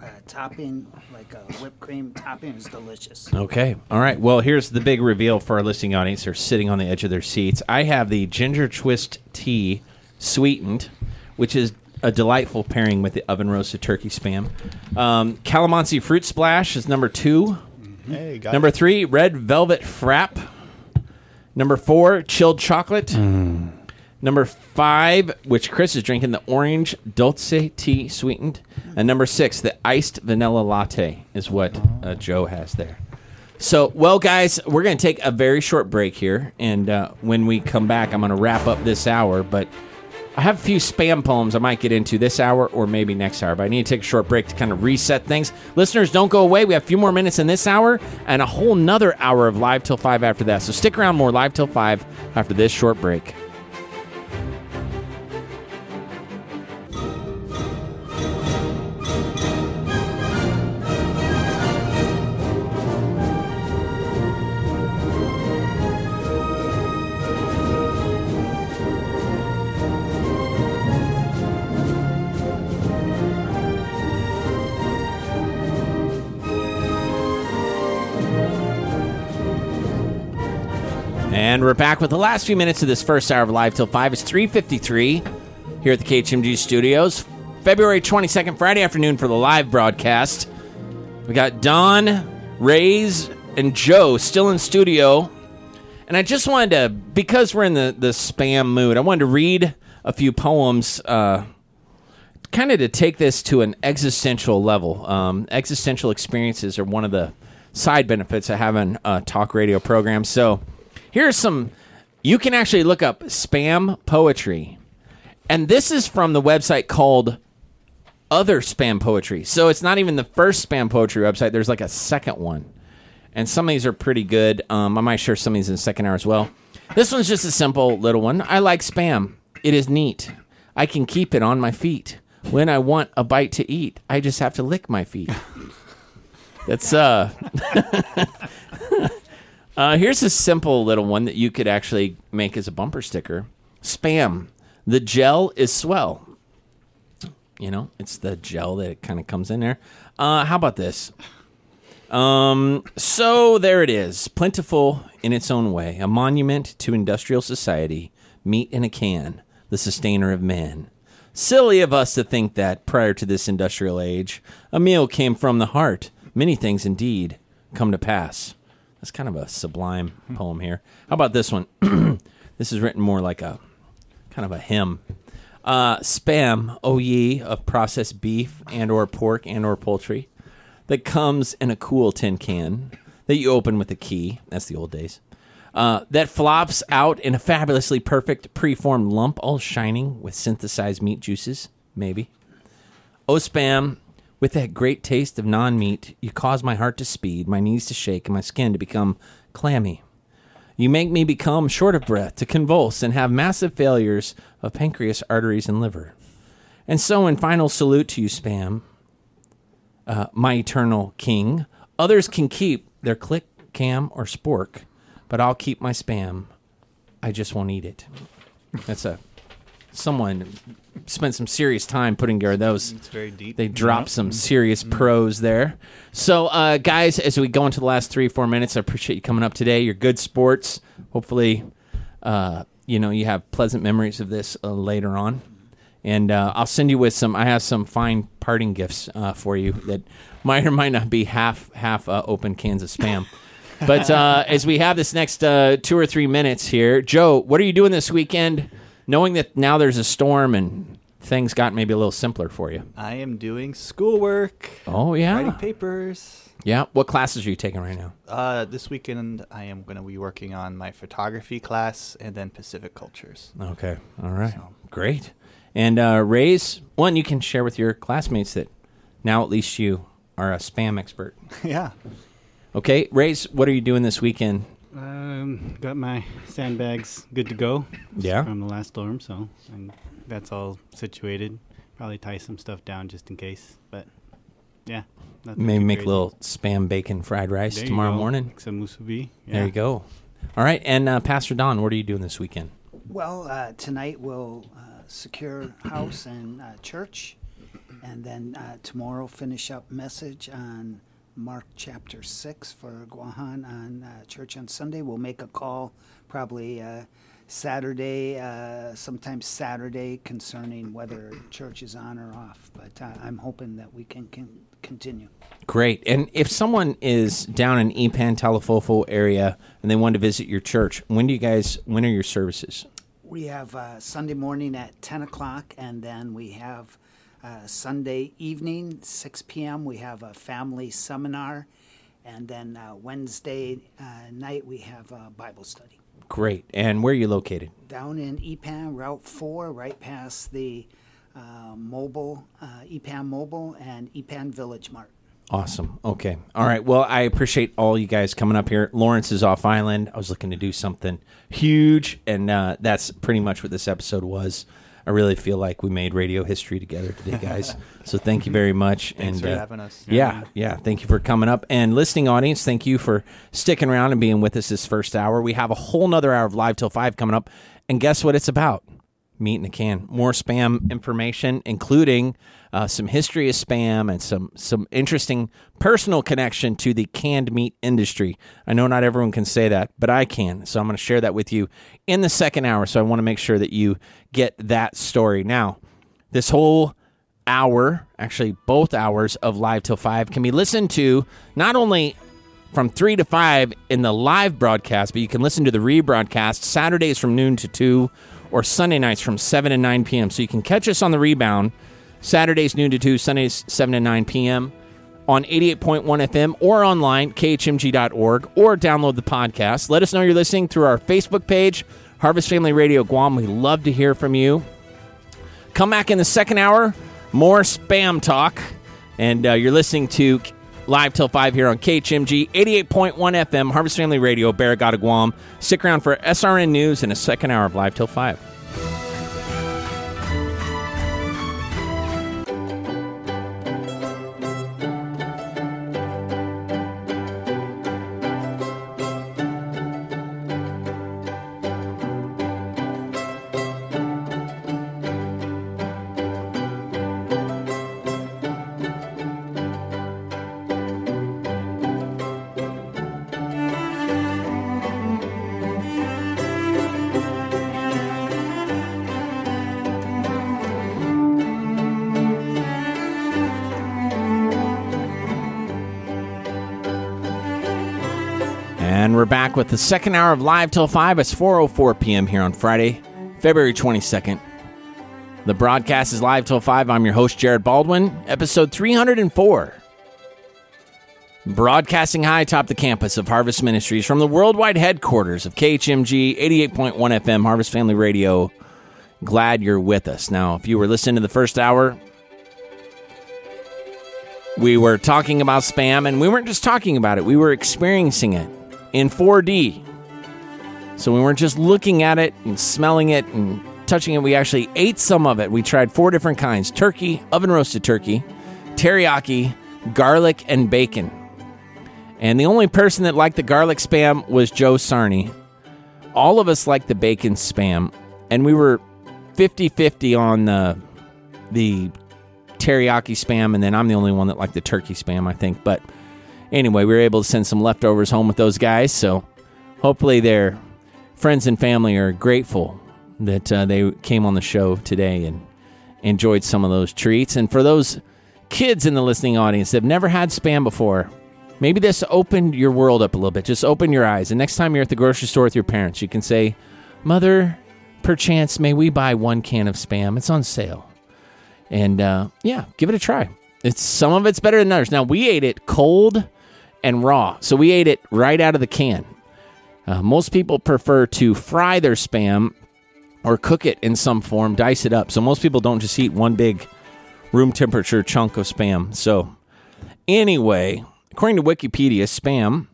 a topping like a whipped cream topping. is delicious. Okay. All right. Well, here's the big reveal for our listening audience. They're sitting on the edge of their seats. I have the ginger twist tea sweetened, which is a delightful pairing with the oven roasted turkey spam. Um, calamansi fruit splash is number two. Mm-hmm. Hey, got Number it. three, red velvet frap. Number four, chilled chocolate. Mm. Number five, which Chris is drinking, the orange dulce tea sweetened. And number six, the iced vanilla latte is what uh, Joe has there. So, well, guys, we're going to take a very short break here. And uh, when we come back, I'm going to wrap up this hour. But I have a few spam poems I might get into this hour or maybe next hour. But I need to take a short break to kind of reset things. Listeners, don't go away. We have a few more minutes in this hour and a whole nother hour of Live Till 5 after that. So stick around more Live Till 5 after this short break. And we're back with the last few minutes of this first hour of Live Till 5. It's 3.53 here at the KHMG studios. February 22nd, Friday afternoon for the live broadcast. We got Don, Rays, and Joe still in studio. And I just wanted to, because we're in the, the spam mood, I wanted to read a few poems uh, kind of to take this to an existential level. Um, existential experiences are one of the side benefits of having a talk radio program. So here's some, you can actually look up spam poetry. And this is from the website called Other Spam Poetry. So it's not even the first spam poetry website, there's like a second one. And some of these are pretty good. Um, I might share some of these in the second hour as well. This one's just a simple little one. I like spam. It is neat. I can keep it on my feet. When I want a bite to eat, I just have to lick my feet. (laughs) That's uh (laughs) Uh, here's a simple little one that you could actually make as a bumper sticker. Spam. The gel is swell. You know, it's the gel that kind of comes in there. Uh, how about this? Um, so there it is, plentiful in its own way, a monument to industrial society, meat in a can, the sustainer of man. Silly of us to think that prior to this industrial age, a meal came from the heart. Many things indeed come to pass. That's kind of a sublime poem here. How about this one? (clears throat) this is written more like a kind of a hymn. Uh, spam, O ye, of processed beef and or pork and or poultry that comes in a cool tin can that you open with a key. That's the old days. Uh, that flops out in a fabulously perfect preformed lump, all shining with synthesized meat juices. Maybe. Oh, spam, with that great taste of non meat, you cause my heart to speed, my knees to shake, and my skin to become clammy. You make me become short of breath, to convulse, and have massive failures of pancreas, arteries, and liver. And so, in final salute to you, spam, uh, my eternal king, others can keep their click, cam, or spork, but I'll keep my spam. I just won't eat it. That's a someone spent some serious time putting together those. It's very deep. They dropped some serious prose there. So, uh, guys, as we go into the last three, four minutes, I appreciate you coming up today. You're good sports. Hopefully, uh, you know, you have pleasant memories of this uh, later on. And uh, I'll send you with some. I have some fine parting gifts uh, for you that might or might not be half half uh, open cans of spam. (laughs) but uh, as we have this next uh, two or three minutes here, Joe, what are you doing this weekend? Knowing that now there's a storm and things got maybe a little simpler for you. I am doing schoolwork, Oh yeah, writing papers. yeah. What classes are you taking right now? Uh, this weekend, I am going to be working on my photography class and then Pacific cultures. Okay, all right, So- great. And uh, Ray's one you can share with your classmates that now at least you are a spam expert. (laughs) yeah. Okay, Ray's, what are you doing this weekend? Um, got my sandbags good to go. Yeah. From the last storm, so and that's all situated. Probably tie some stuff down just in case, but Yeah. Maybe make great. a little spam bacon fried rice There you tomorrow go. morning. Make some musubi. Yeah. There you go. All right, and uh, Pastor Don, what are you doing this weekend? Well, uh, tonight we'll uh, secure house and uh, church, and then uh, tomorrow finish up message on Mark chapter six for Guahan on uh, church on Sunday. We'll make a call probably uh, Saturday, uh, sometime Saturday, concerning whether church is on or off. But uh, I'm hoping that we can, can continue. Great. And if someone is down in Ipan Talofofo area and they want to visit your church, when do you guys? When are your services? We have uh, Sunday morning at 10 o'clock, and then we have uh, Sunday evening, 6 p.m. We have a family seminar, and then uh, Wednesday uh, night we have a Bible study. Great. And where are you located? Down in Ipan, Route 4, right past the uh, mobile, uh, Ipan Mobile and Ipan Village Mart. Awesome. Okay. All right. Well, I appreciate all you guys coming up here. Lawrence is off island. I was looking to do something huge, and uh, that's pretty much what this episode was. I really feel like we made radio history together today, guys. (laughs) so thank you very much. Thanks and for uh, having us. Yeah, yeah. Thank you for coming up. And listening audience, thank you for sticking around and being with us this first hour. We have a whole nother hour of live till five coming up. And guess what it's about? Meat in a can. More spam information, including uh, some history of spam and some some interesting personal connection to the canned meat industry. I know not everyone can say that, but I can. So I'm going to share that with you in the second hour. So I want to make sure that you get that story. Now, this whole hour, actually both hours of live till five, can be listened to not only from three to five in the live broadcast, but you can listen to the rebroadcast Saturdays from noon to two, or Sunday nights from seven to nine p.m. So you can catch us on the rebound Saturdays noon to two, Sundays seven to nine p.m. on 88.1 FM or online, khmg.org, or download the podcast. Let us know you're listening through our Facebook page, Harvest Family Radio Guam. We love to hear from you. Come back in the second hour, more spam talk. And uh, you're listening to Live Till 5 here on KHMG 88.1 FM, Harvest Family Radio, Barrigada, Guam. Stick around for SRN News and a second hour of Live Till 5. The second hour of Live Till 5. It's 4.04 p.m. here on Friday, February 22nd. The broadcast is Live Till 5. I'm your host, Jared Baldwin, episode 304. Broadcasting high atop the campus of Harvest Ministries from the worldwide headquarters of KHMG 88.1 FM Harvest Family Radio. Glad you're with us. Now, if you were listening to the first hour, we were talking about spam, and we weren't just talking about it, we were experiencing it in 4D. So we weren't just looking at it and smelling it and touching it, we actually ate some of it. We tried four different kinds turkey, oven roasted turkey, teriyaki, garlic, and bacon. And the only person that liked the garlic spam was Joe Sarney. All of us liked the bacon spam, and we were 50 50 on the, the teriyaki spam, and then I'm the only one that liked the turkey spam, I think. But anyway, we were able to send some leftovers home with those guys, so hopefully their friends and family are grateful that uh, they came on the show today and enjoyed some of those treats. And for those kids in the listening audience that have never had spam before, maybe this opened your world up a little bit. Just open your eyes. And next time you're at the grocery store with your parents, you can say, Mother, perchance, may we buy one can of spam? It's on sale. And uh, yeah, give it a try. It's some of it's better than others. Now we ate it cold and raw, so we ate it right out of the can. Uh, most people prefer to fry their spam or cook it in some form, dice it up. So most people don't just eat one big room temperature chunk of spam. So anyway, according to Wikipedia, spam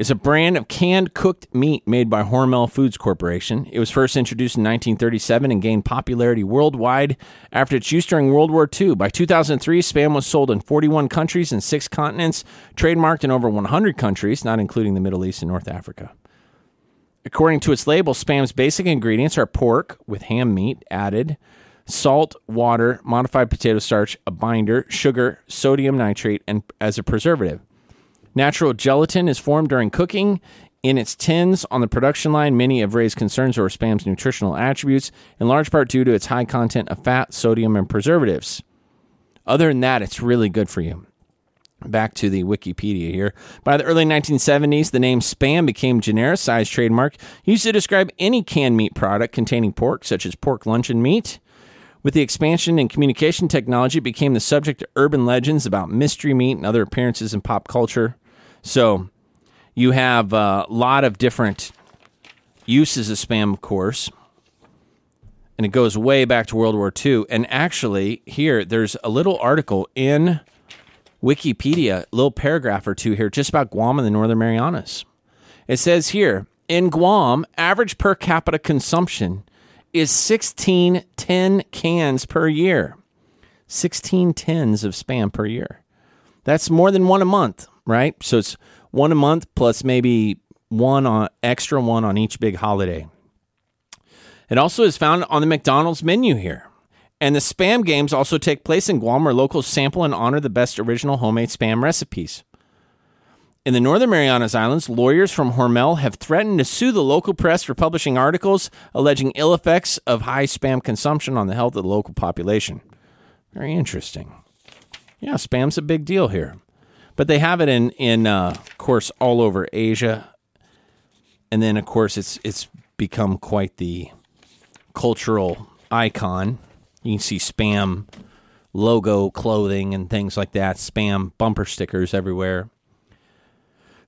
is a brand of canned cooked meat made by Hormel Foods Corporation. It was first introduced in 1937 and gained popularity worldwide after its use during World War II. By 2003, Spam was sold in 41 countries and six continents, trademarked in over 100 countries, not including the Middle East and North Africa. According to its label, Spam's basic ingredients are pork with ham meat added, salt, water, modified potato starch, a binder, sugar, sodium nitrate, and as a preservative. Natural gelatin is formed during cooking in its tins on the production line. Many have raised concerns over Spam's nutritional attributes, in large part due to its high content of fat, sodium, and preservatives. Other than that, it's really good for you. Back to the Wikipedia here. By the early 1970s, the name Spam became genericized trademark used to describe any canned meat product containing pork, such as pork luncheon meat. With the expansion in communication technology, it became the subject of urban legends about mystery meat and other appearances in pop culture. So you have a lot of different uses of spam, of course. And it goes way back to World War II. And actually, here, there's a little article in Wikipedia, a little paragraph or two here, just about Guam and the Northern Marianas. It says here in Guam, average per capita consumption is 16 10 cans per year. 16 tins of spam per year. That's more than one a month, right? So it's one a month plus maybe one on extra one on each big holiday. It also is found on the McDonald's menu here. And the spam games also take place in Guam where locals sample and honor the best original homemade spam recipes. In the Northern Marianas Islands, lawyers from Hormel have threatened to sue the local press for publishing articles alleging ill effects of high spam consumption on the health of the local population. Very interesting. Yeah, spam's a big deal here. But they have it in, in uh, of course, all over Asia. And then, of course, it's, it's become quite the cultural icon. You can see spam logo clothing and things like that, spam bumper stickers everywhere.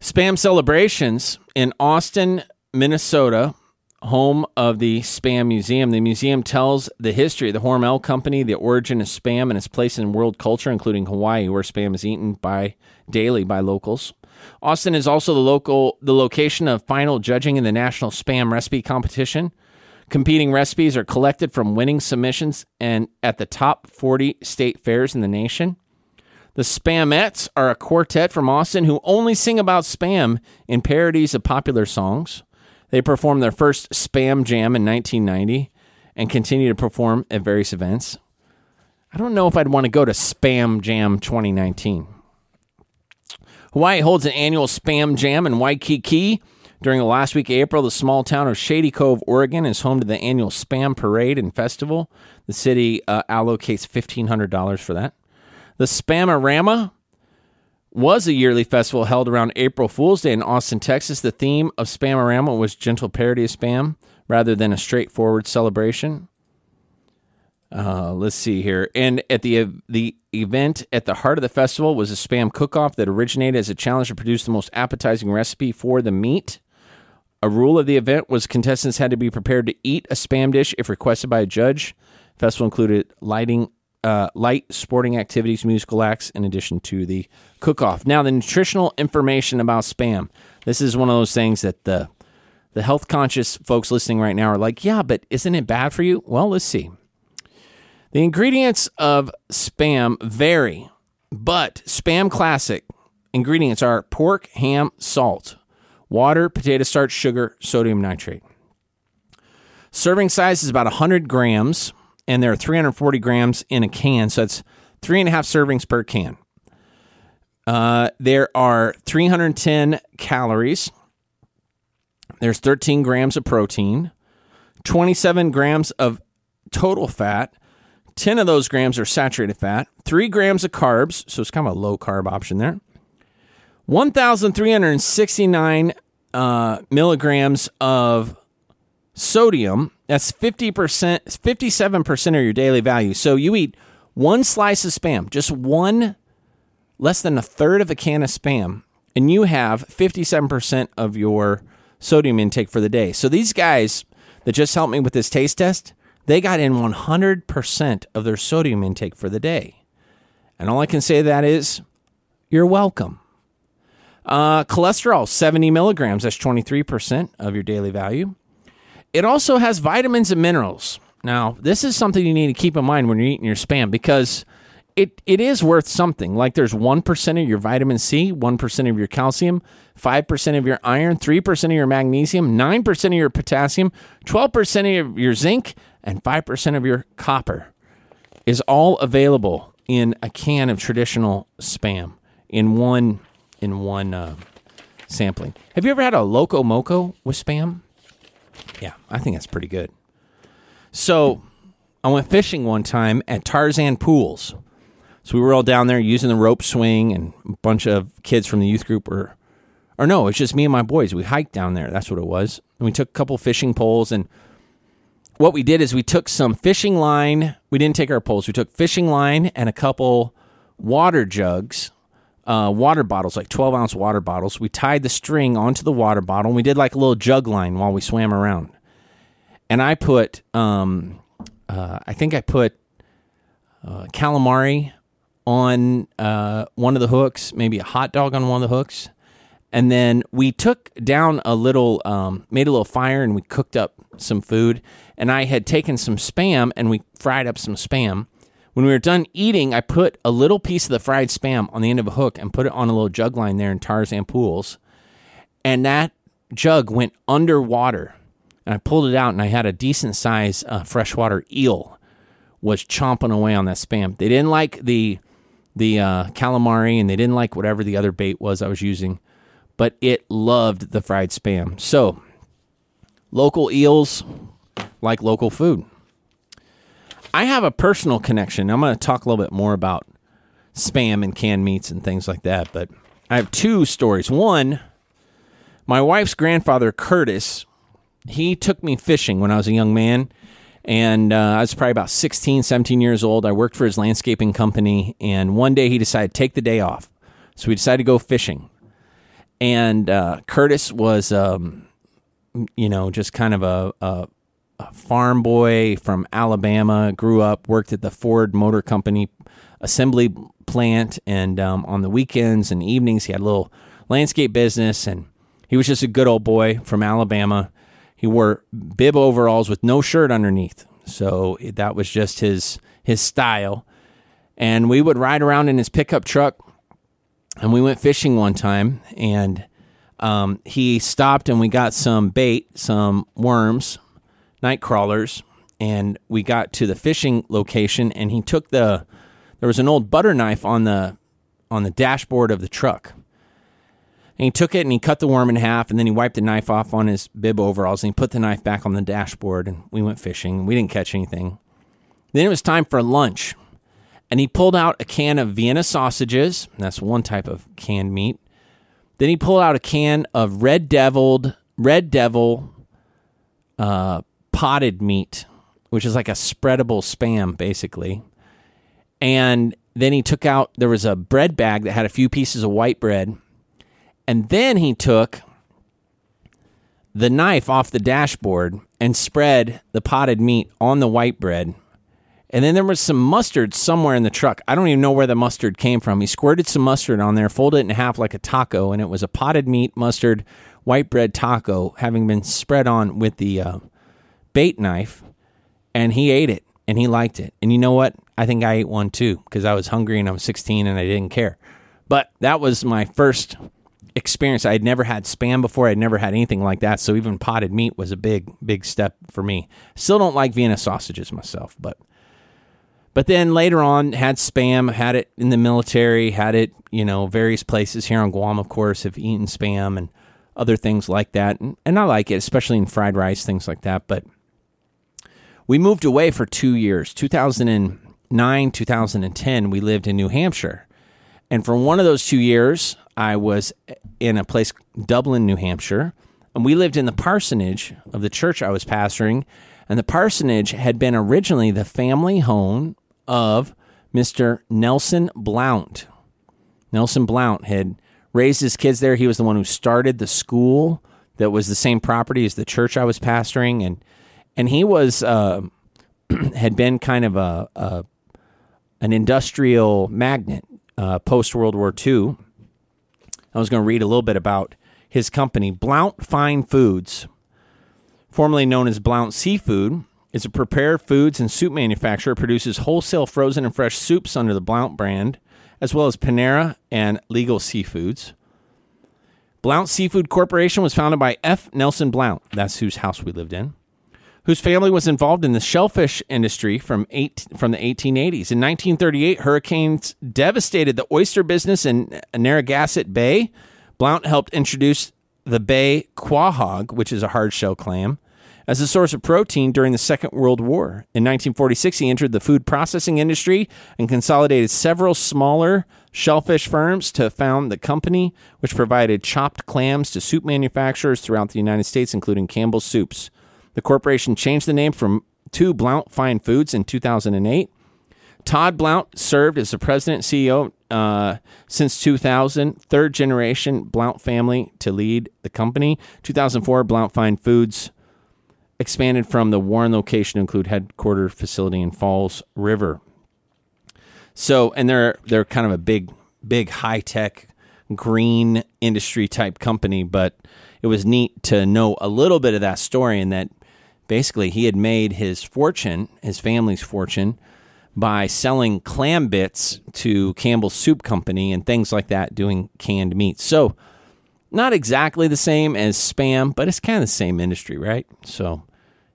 Spam celebrations in Austin, Minnesota, home of the Spam Museum. The museum tells the history of the Hormel Company, the origin of spam, and its place in world culture, including Hawaii, where spam is eaten by daily by locals. Austin is also the local the location of final judging in the National Spam Recipe Competition. Competing recipes are collected from winning submissions and at the top 40 state fairs in the nation. The Spamettes are a quartet from Austin who only sing about spam in parodies of popular songs. They performed their first Spam Jam in 1990 and continue to perform at various events. I don't know if I'd want to go to Spam Jam 2019. Hawaii holds an annual Spam Jam in Waikiki. During the last week of April, the small town of Shady Cove, Oregon, is home to the annual Spam Parade and Festival. The city uh, allocates $1,500 for that. The Spamarama was a yearly festival held around April Fool's Day in Austin, Texas. The theme of Spamarama was gentle parody of spam rather than a straightforward celebration. Uh, let's see here. And at the the event at the heart of the festival was a spam cook-off that originated as a challenge to produce the most appetizing recipe for the meat. A rule of the event was contestants had to be prepared to eat a spam dish if requested by a judge. festival included lighting uh, light sporting activities, musical acts, in addition to the cook-off. Now, the nutritional information about spam. This is one of those things that the the health conscious folks listening right now are like, yeah, but isn't it bad for you? Well, let's see. The ingredients of spam vary, but spam classic ingredients are pork, ham, salt, water, potato starch, sugar, sodium nitrate. Serving size is about 100 grams, and there are 340 grams in a can, so that's three and a half servings per can. Uh, there are 310 calories. There's 13 grams of protein, 27 grams of total fat. 10 of those grams are saturated fat, 3 grams of carbs, so it's kind of a low carb option there. 1,369 uh, milligrams of sodium. That's 50%, 57% of your daily value. So you eat one slice of spam, just one, less than a third of a can of spam, and you have 57% of your sodium intake for the day. So these guys that just helped me with this taste test, they got in 100% of their sodium intake for the day. And all I can say that is, you're welcome. Uh, cholesterol, 70 milligrams. That's 23% of your daily value. It also has vitamins and minerals. Now, this is something you need to keep in mind when you're eating your spam because it, it is worth something. Like there's 1% of your vitamin C, 1% of your calcium, 5% of your iron, 3% of your magnesium, 9% of your potassium, 12% of your zinc, and 5% of your copper is all available in a can of traditional spam in one in one uh, sampling. Have you ever had a loco moco with spam? Yeah, I think that's pretty good. So I went fishing one time at Tarzan Pools. So we were all down there using the rope swing, and a bunch of kids from the youth group were, or no, it's just me and my boys. We hiked down there. That's what it was. And we took a couple fishing poles, and what we did is we took some fishing line. We didn't take our poles. We took fishing line and a couple water jugs, uh, water bottles, like 12 ounce water bottles. We tied the string onto the water bottle, and we did like a little jug line while we swam around. And I put, um, uh, I think I put uh, calamari on uh, one of the hooks, maybe a hot dog on one of the hooks. And then we took down a little, um, made a little fire and we cooked up some food. And I had taken some spam and we fried up some spam. When we were done eating, I put a little piece of the fried spam on the end of a hook and put it on a little jug line there in Tarzan Pools. And that jug went underwater. And I pulled it out and I had a decent size uh, freshwater eel was chomping away on that spam. They didn't like the the uh, calamari and they didn't like whatever the other bait was I was using, but it loved the fried spam. So, local eels like local food. I have a personal connection. I'm going to talk a little bit more about spam and canned meats and things like that, but I have two stories. One, my wife's grandfather, Curtis, he took me fishing when I was a young man and uh, I was probably about 16, 17 years old. I worked for his landscaping company, and one day he decided to take the day off. So we decided to go fishing. And uh, Curtis was, um, you know, just kind of a, a, a, farm boy from Alabama, grew up, worked at the Ford Motor Company assembly plant, and um, on the weekends and evenings, he had a little landscape business, and he was just a good old boy from Alabama he wore bib overalls with no shirt underneath. So that was just his his style. And we would ride around in his pickup truck. And we went fishing one time, and um, he stopped, and we got some bait, some worms, night crawlers, and we got to the fishing location. And he took the there was an old butter knife on the on the dashboard of the truck and he took it and he cut the worm in half and then he wiped the knife off on his bib overalls and he put the knife back on the dashboard and we went fishing. And we didn't catch anything. Then it was time for lunch. And he pulled out a can of Vienna sausages. That's one type of canned meat. Then he pulled out a can of red deviled, red devil uh, potted meat, which is like a spreadable spam, basically. And then he took out, there was a bread bag that had a few pieces of white bread and then he took the knife off the dashboard and spread the potted meat on the white bread. And then there was some mustard somewhere in the truck. I don't even know where the mustard came from. He squirted some mustard on there, folded it in half like a taco, and it was a potted meat, mustard, white bread taco having been spread on with the uh, bait knife. And he ate it and he liked it. And you know what? I think I ate one too because I was hungry and I was 16 and I didn't care. But that was my first experience. I had never had spam before. I'd never had anything like that. So even potted meat was a big, big step for me. Still don't like Vienna sausages myself, but but then later on had spam, had it in the military, had it, you know, various places here on Guam, of course, have eaten spam and other things like that. And, and I like it, especially in fried rice, things like that. But we moved away for two years. 2009, 2010, we lived in New Hampshire. And for one of those two years, I was in a place, Dublin, New Hampshire, and we lived in the parsonage of the church I was pastoring. And the parsonage had been originally the family home of Mr. Nelson Blount. Nelson Blount had raised his kids there. He was the one who started the school that was the same property as the church I was pastoring, and and he was uh, (clears throat) had been kind of a, a an industrial magnet uh, post World War II I was going to read a little bit about his company, Blount Fine Foods, formerly known as Blount Seafood, is a prepared foods and soup manufacturer. Produces wholesale frozen and fresh soups under the Blount brand, as well as Panera and Legal Seafoods. Blount Seafood Corporation was founded by F. Nelson Blount. That's whose house we lived in. Whose family was involved in the shellfish industry from eight, from the 1880s. In 1938, hurricanes devastated the oyster business in Narragansett Bay. Blount helped introduce the bay quahog, which is a hard shell clam, as a source of protein during the Second World War. In 1946, he entered the food processing industry and consolidated several smaller shellfish firms to found the company, which provided chopped clams to soup manufacturers throughout the United States, including Campbell's Soups. The corporation changed the name from to Blount Fine Foods in 2008. Todd Blount served as the president CEO uh, since 2000, third generation Blount family to lead the company. 2004, Blount Fine Foods expanded from the Warren location to include headquarter facility in Falls River. So, and they're they're kind of a big, big high tech green industry type company, but it was neat to know a little bit of that story and that basically he had made his fortune, his family's fortune, by selling clam bits to Campbell's Soup Company and things like that, doing canned meats. So, not exactly the same as spam, but it's kind of the same industry, right? So,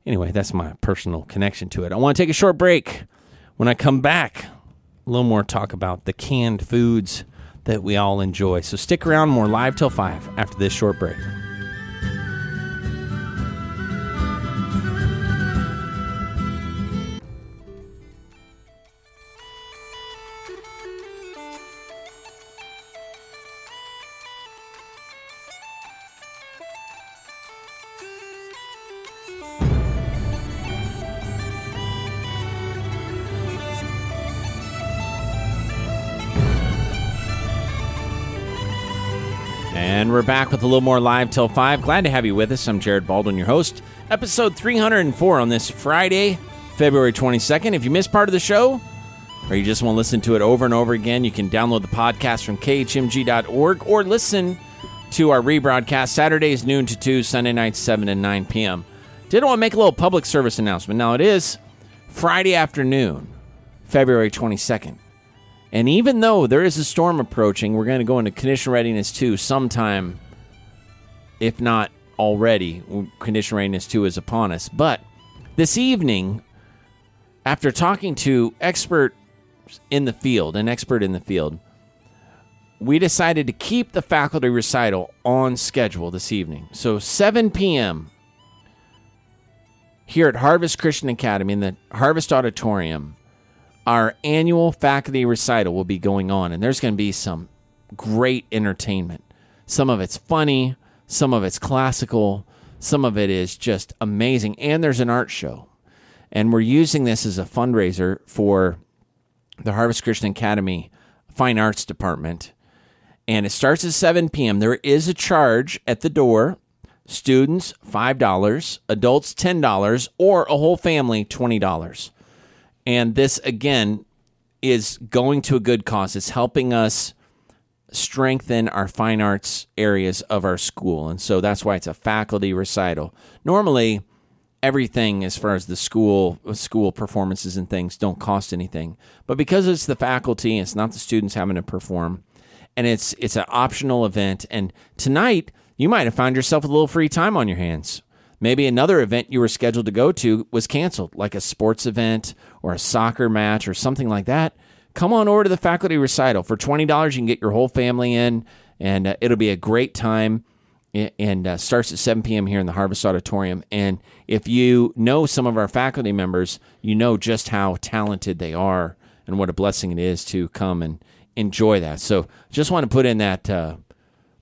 anyway, that's my personal connection to it. I want to take a short break. When I come back, a little more talk about the canned foods that we all enjoy. So, stick around, more live till 5 after this short break. We're back with a little more live till 5. Glad to have you with us. I'm Jared Baldwin, your host. Episode 304 on this Friday, February 22nd. If you missed part of the show, or you just want to listen to it over and over again, you can download the podcast from khmg.org or listen to our rebroadcast Saturdays, noon to 2, Sunday nights, 7 and 9 p.m. Did want to make a little public service announcement. Now, it is Friday afternoon, February 22nd. And even though there is a storm approaching, we're going to go into condition readiness 2 sometime, if not already. Condition readiness 2 is upon us. But this evening, after talking to expert in the field, an expert in the field, we decided to keep the faculty recital on schedule this evening. So 7 p.m. here at Harvest Christian Academy in the Harvest Auditorium our annual faculty recital will be going on, and there's going to be some great entertainment. Some of it's funny, some of it's classical, some of it is just amazing, and there's an art show. And we're using this as a fundraiser for the Harvest Christian Academy Fine Arts Department. And it starts at 7 p.m. There is a charge at the door. Students, $5, adults, $10, or a whole family, $20. And this, again, is going to a good cause. It's helping us strengthen our fine arts areas of our school. And so that's why it's a faculty recital. Normally, everything as far as the school school performances and things don't cost anything. But because it's the faculty, it's not the students having to perform, and it's it's an optional event. And tonight you might have found yourself with a little free time on your hands. Maybe another event you were scheduled to go to was canceled, like a sports event or a soccer match or something like that. Come on over to the faculty recital. For $20, you can get your whole family in, and uh, it'll be a great time. And uh, starts at 7 p.m. here in the Harvest Auditorium. And if you know some of our faculty members, you know just how talented they are and what a blessing it is to come and enjoy that. So just want to put in that uh,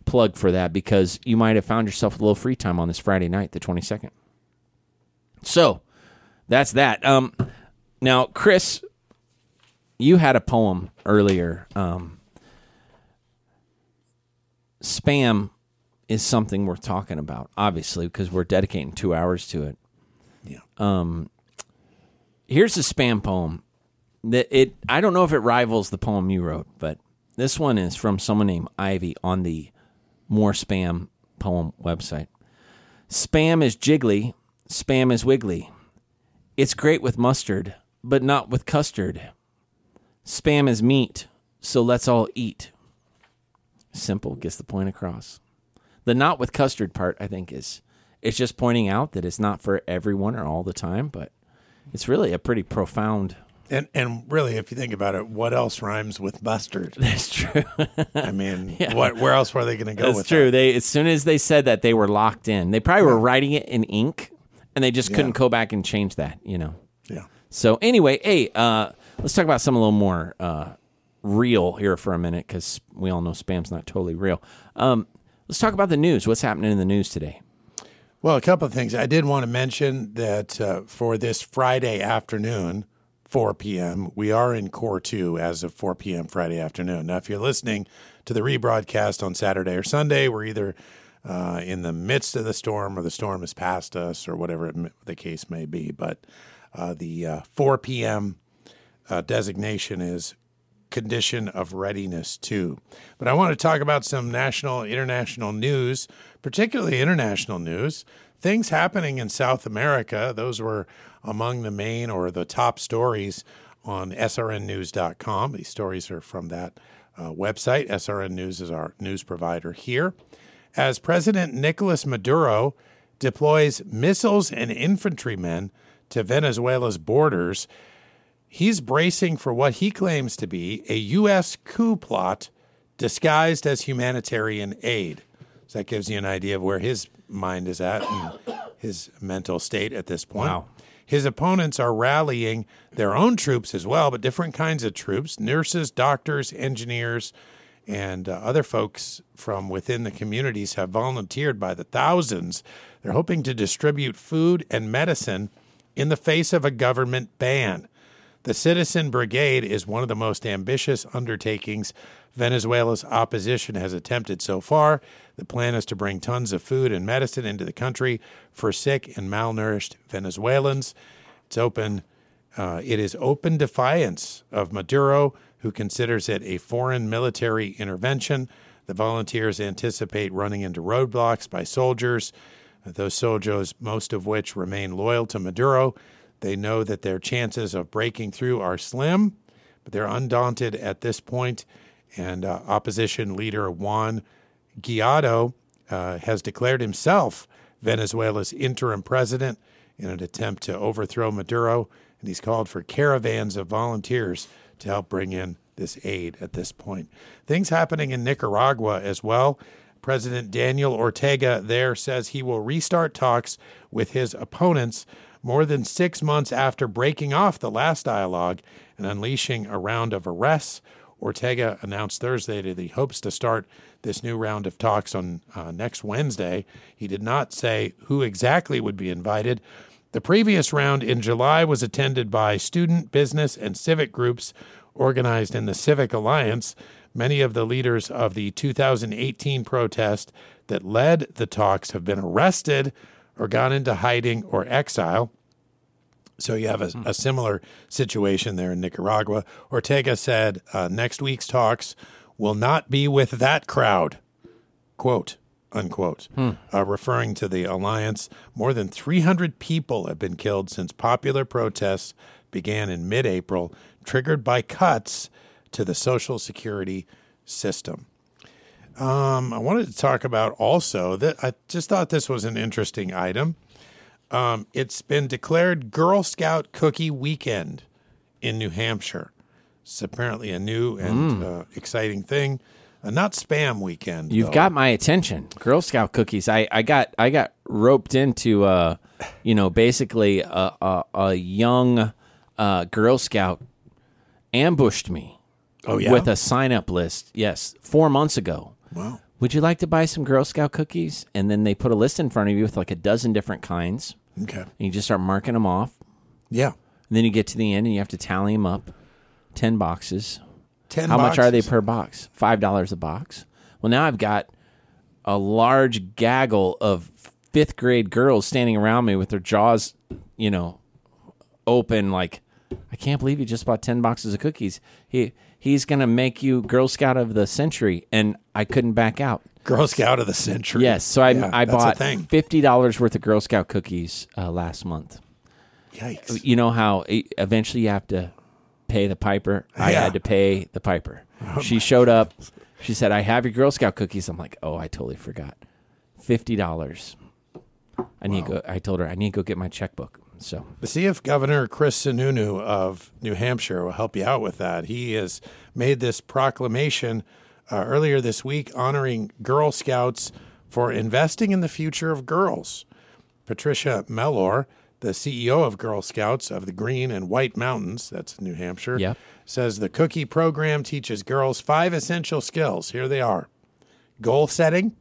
plug for that because you might have found yourself a little free time on this Friday night, the 22nd. So that's that. Um, now, Chris, you had a poem earlier. Um, spam is something worth talking about, obviously, because we're dedicating two hours to it. Yeah. Um, here's a spam poem that it. I don't know if it rivals the poem you wrote, but this one is from someone named Ivy on the more spam poem website. Spam is jiggly, spam is wiggly. It's great with mustard, but not with custard. Spam is meat, so let's all eat. Simple, gets the point across. The not with custard part, I think, is it's just pointing out that it's not for everyone or all the time, but it's really a pretty profound. And and really, if you think about it, what else rhymes with mustard? (laughs) That's true. I mean, (laughs) what? Where else were they going to go That's true. that? They as soon as they said that, they were locked in. They probably were writing it in ink, and they just couldn't Yeah. go back and change that. You know. Yeah. So anyway, hey, uh, let's talk about something a little more uh, real here for a minute because we all know spam's not totally real. Um, let's talk about the news. What's happening in the news today? Well, a couple of things. I did want to mention that uh, for this Friday afternoon, 4 p.m., we are in Core 2 as of 4 p.m. Friday afternoon. Now, if you're listening to the rebroadcast on Saturday or Sunday, we're either uh, in the midst of the storm or the storm has passed us or whatever it, the case may be. But uh, the uh, 4 p.m. Uh, designation is condition of readiness too. But I want to talk about some national, international news, particularly international news. Things happening in South America. Those were among the main or the top stories on srnnews.com. These stories are from that uh, website. SRN News is our news provider here. As President Nicolas Maduro deploys missiles and infantrymen to Venezuela's borders, he's bracing for what he claims to be a U.S. coup plot disguised as humanitarian aid. So that gives you an idea of where his mind is at and his mental state at this point. Wow. His opponents are rallying their own troops as well, but different kinds of troops nurses, doctors, engineers, and uh, other folks from within the communities have volunteered by the thousands. They're hoping to distribute food and medicine in the face of a government ban. The Citizen Brigade is one of the most ambitious undertakings Venezuela's opposition has attempted so far. The plan is to bring tons of food and medicine into the country for sick and malnourished Venezuelans. It's open. Uh, it is open defiance of Maduro, who considers it a foreign military intervention. The volunteers anticipate running into roadblocks by soldiers. Those soldiers, most of which remain loyal to Maduro, they know that their chances of breaking through are slim, but they're undaunted at this point. And uh, opposition leader Juan Guaido uh, has declared himself Venezuela's interim president in an attempt to overthrow Maduro, and he's called for caravans of volunteers to help bring in this aid at this point. Things happening in Nicaragua as well. President Daniel Ortega there says he will restart talks with his opponents more than six months after breaking off the last dialogue and unleashing a round of arrests. Ortega announced Thursday that he hopes to start this new round of talks on uh, next Wednesday. He did not say who exactly would be invited. The previous round in July was attended by student, business, and civic groups organized in the Civic Alliance. Many of the leaders of the 2018 protest that led the talks have been arrested or gone into hiding or exile. So you have a, a similar situation there in Nicaragua. Ortega said uh, next week's talks will not be with that crowd, quote unquote, uh, referring to the alliance. More than 300 people have been killed since popular protests began in mid-April, triggered by cuts to the Social Security system. Um, I wanted to talk about also that I just thought this was an interesting item. Um, it's been declared Girl Scout Cookie Weekend in New Hampshire. It's apparently a new and uh, exciting thing. Uh, not spam weekend. You've though. got my attention. Girl Scout cookies. I, I got I got roped into uh, you know, basically a a, a young uh, Girl Scout ambushed me oh yeah. with a sign up list. Yes, four months ago. Wow. Would you like to buy some Girl Scout cookies? And then they put a list in front of you with like a dozen different kinds. Okay. And you just start marking them off. Yeah. And then you get to the end and you have to tally them up. Ten boxes. Ten. How much are they per box? Five dollars a box. Well, now I've got a large gaggle of fifth grade girls standing around me with their jaws, you know, open. Like, I can't believe you just bought ten boxes of cookies. He he's gonna make you Girl Scout of the century, and I couldn't back out. Girl Scout of the century. Yes, so I Yeah, I bought thing. fifty dollars worth of Girl Scout cookies uh, last month. Yikes. You know how eventually you have to pay the piper. I Yeah. had to pay the piper. she showed up. She said, "I have your Girl Scout cookies." I'm like, "Oh, I totally forgot. Fifty dollars. I need to go." I told her I need to go get my checkbook. So see if Governor Chris Sununu of New Hampshire will help you out with that. He has made this proclamation uh, earlier this week honoring Girl Scouts for investing in the future of girls. Patricia Mellor, the CEO of Girl Scouts of the Green and White Mountains, that's New Hampshire, Yep. says the cookie program teaches girls five essential skills. Here they are goal setting.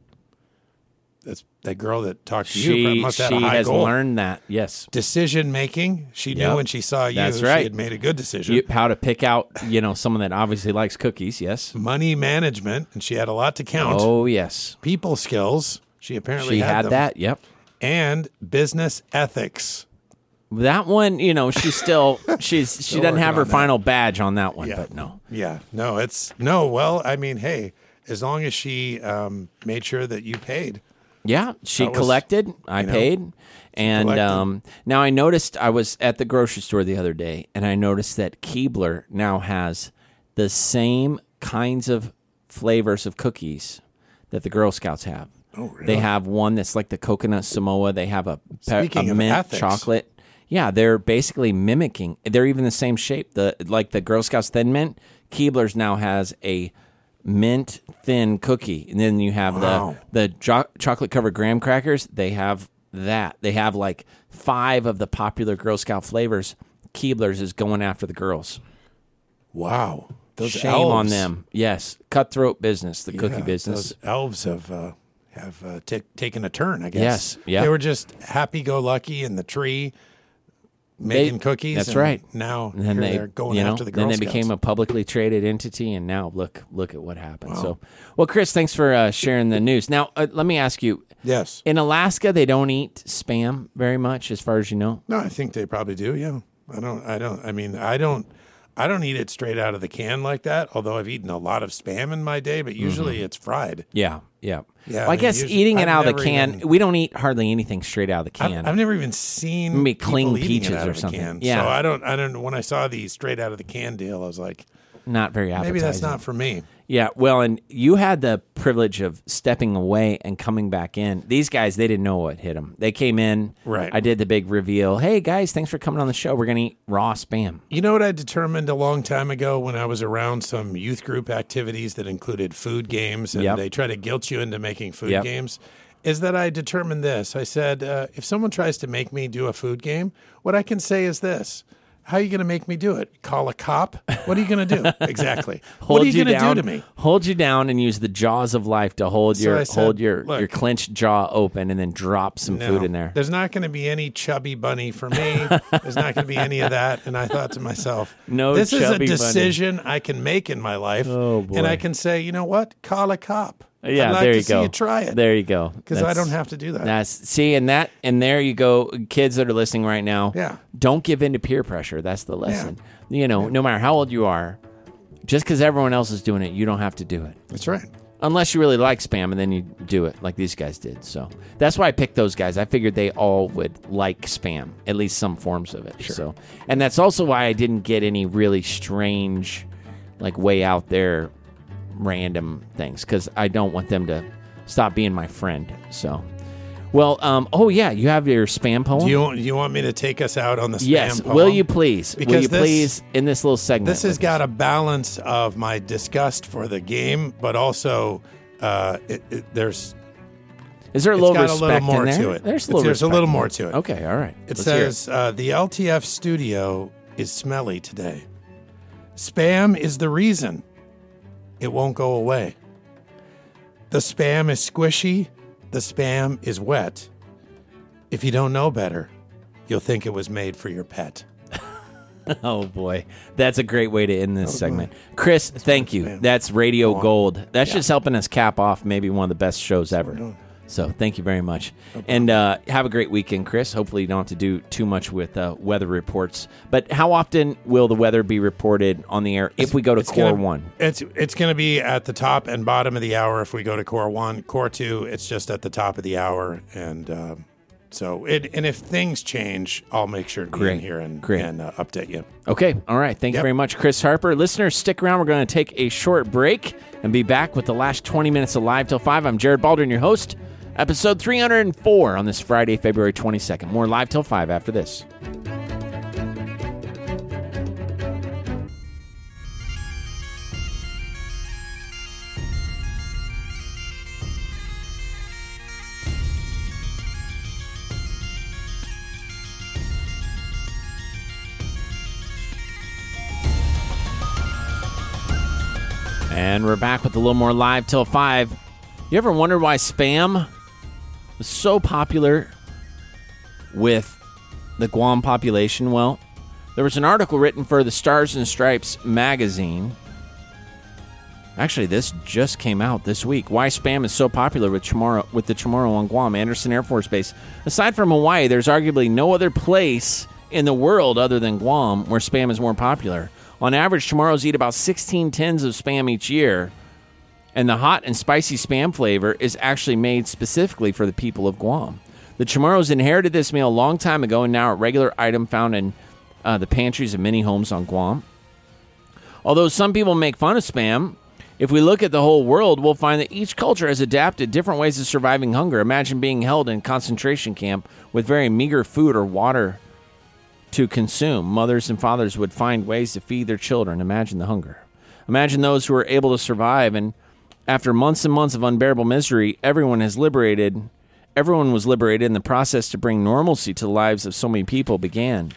That's that girl that talked to you must have she had a high has goal learned that. Yes. decision making. She knew when she saw you, That's right. she had made a good decision. You, how to pick out you know someone that obviously likes cookies. Yes. Money management, and she had a lot to count. Oh yes. People skills, she apparently She had, had that. Yep. and business ethics. That one, you know, she's still (laughs) she's she doesn't have her on that. final badge on that one, Yeah. but no. Yeah, no, it's no. Well, I mean, hey, as long as she um, made sure that you paid. Yeah, she was- collected. I you know, paid, and um, now I noticed. I was at the grocery store the other day, and I noticed that Keebler now has the same kinds of flavors of cookies that the Girl Scouts have. Oh, really? They have one that's like the coconut Samoa. They have a, pe- a mint ethics. chocolate. Yeah, they're basically mimicking. They're even the same shape. The like the Girl Scouts Thin Mint. Keebler's now has a mint thin cookie, and then you have Wow. the the jo- chocolate covered graham crackers. They have that. They have like five of the popular Girl Scout flavors. Keebler's is going after the girls. Wow, those Shame on elves. them. Yes, cutthroat business, the cookie Yeah, business. Those elves have uh, have uh, ta- taken a turn. I guess. Yes, yeah. They were just happy go lucky in the tree. Making They- cookies. That's right. Now And then they they're going you know, after the Girl then they Scouts. became a publicly traded entity, and now look look at what happened. So, well, Chris, thanks for uh, sharing the news. Now, uh, let me ask you: yes. in Alaska, they don't eat spam very much, as far as you know. No, I think they probably do. Yeah, I don't. I don't. I mean, I don't. I don't eat it straight out of the can like that. Although I've eaten a lot of spam in my day, but usually mm-hmm. it's fried. Yeah, yeah. Yeah, Well, I guess usually- eating it I've out of the can, even- we don't eat hardly anything straight out of the I've, can. I've never even seen Maybe cling peaches or something. Can. Yeah. So I don't. I don't. When I saw the straight out of the can deal, I was like, not very appetizing. maybe that's not for me. Yeah, well, and you had the privilege of stepping away and coming back in. These guys, they didn't know what hit them. They came in. Right. I did the big reveal. Hey guys, thanks for coming on the show. We're gonna eat raw spam. You know what I determined a long time ago when I was around some youth group activities that included food games and Yep. they try to guilt you into making food Yep. games? Is that I determined this. I said, uh, if someone tries to make me do a food game, what I can say is this. How are you going to make me do it? Call a cop? What are you going to do? (laughs) exactly. What are you, going to do to me? Hold you down and use the jaws of life to hold So your said, hold your "Look." your clenched jaw open and then drop some No. food in there. There's not going to be any chubby bunny for me. (laughs) There's not going to be any of that. And I thought to myself, No this is a chubby bunny. decision I can make in my life. Oh, boy. And I can say, you know what? Call a cop. Yeah, like there you see go. you try it. There you go. Because I don't have to do that. That's see, and that and there you go, kids that are listening right now. Yeah. Don't give in to peer pressure. That's the lesson. You know, no matter how old you are, just because everyone else is doing it, you don't have to do it. That's right. Unless you really like spam, and then you do it like these guys did. So that's why I picked those guys. I figured they all would like spam, at least some forms of it. So, and that's also why I didn't get any really strange, like way out there, random things because I don't want them to stop being my friend. So, well, um, oh yeah, you have your spam poem. Do you, do you want me to take us out on the spam yes, poem? will you please? will Because you this- please in this little segment? This has got a balance of my disgust for the game, but also uh, it, it, there's Is there a little got a respect little more in there? to it. There's a little. there's a little more to it. Okay, all right. It Let's says uh, the LTF studio is smelly today. Spam is the reason. It won't go away. The spam is squishy. The spam is wet. If you don't know better, you'll think it was made for your pet. (laughs) Oh boy, that's a great way to end this oh, segment. Chris, thank you. man. That's Radio Gold. That's Yeah. just helping us cap off maybe one of the best shows ever. So thank you very much, and uh, have a great weekend, Chris. Hopefully, you don't have to do too much with uh, weather reports. But how often will the weather be reported on the air if we go to Core gonna- One? It's it's going to be at the top and bottom of the hour if we go to core one. Core two, it's just at the top of the hour, and um, so it. And if things change, I'll make sure to be Great. in here and Great. and uh, update you. Okay, all right. Thank you very much, Chris Harper. Listeners, stick around. We're going to take a short break and be back with the last 20 minutes of Live Till 5. I'm Jared Baldwin, your host. Episode 304 on this Friday, February 22nd. More Live Till 5 after this. And we're back with a little more live till 5. You ever wondered why spam was so popular with the Guam population? Well, there was an article written for the Stars and Stripes magazine. Actually, this just came out this week. Why spam is so popular with Chamorro, with the Chamorro on Guam, Andersen Air Force Base. Aside from Hawaii, there's arguably no other place in the world other than Guam where spam is more popular. On average, Chamorros eat about 16 tins of spam each year, and the hot and spicy spam flavor is actually made specifically for the people of Guam. The Chamorros inherited this meal a long time ago and now a regular item found in uh, the pantries of many homes on Guam. Although some people make fun of spam, if we look at the whole world, we'll find that each culture has adapted different ways of surviving hunger. Imagine being held in a concentration camp with very meager food or water to consume. Mothers and fathers would find ways to feed their children. Imagine the hunger. Imagine those who were able to survive and after months and months of unbearable misery, everyone has liberated everyone was liberated and the process to bring normalcy to the lives of so many people began.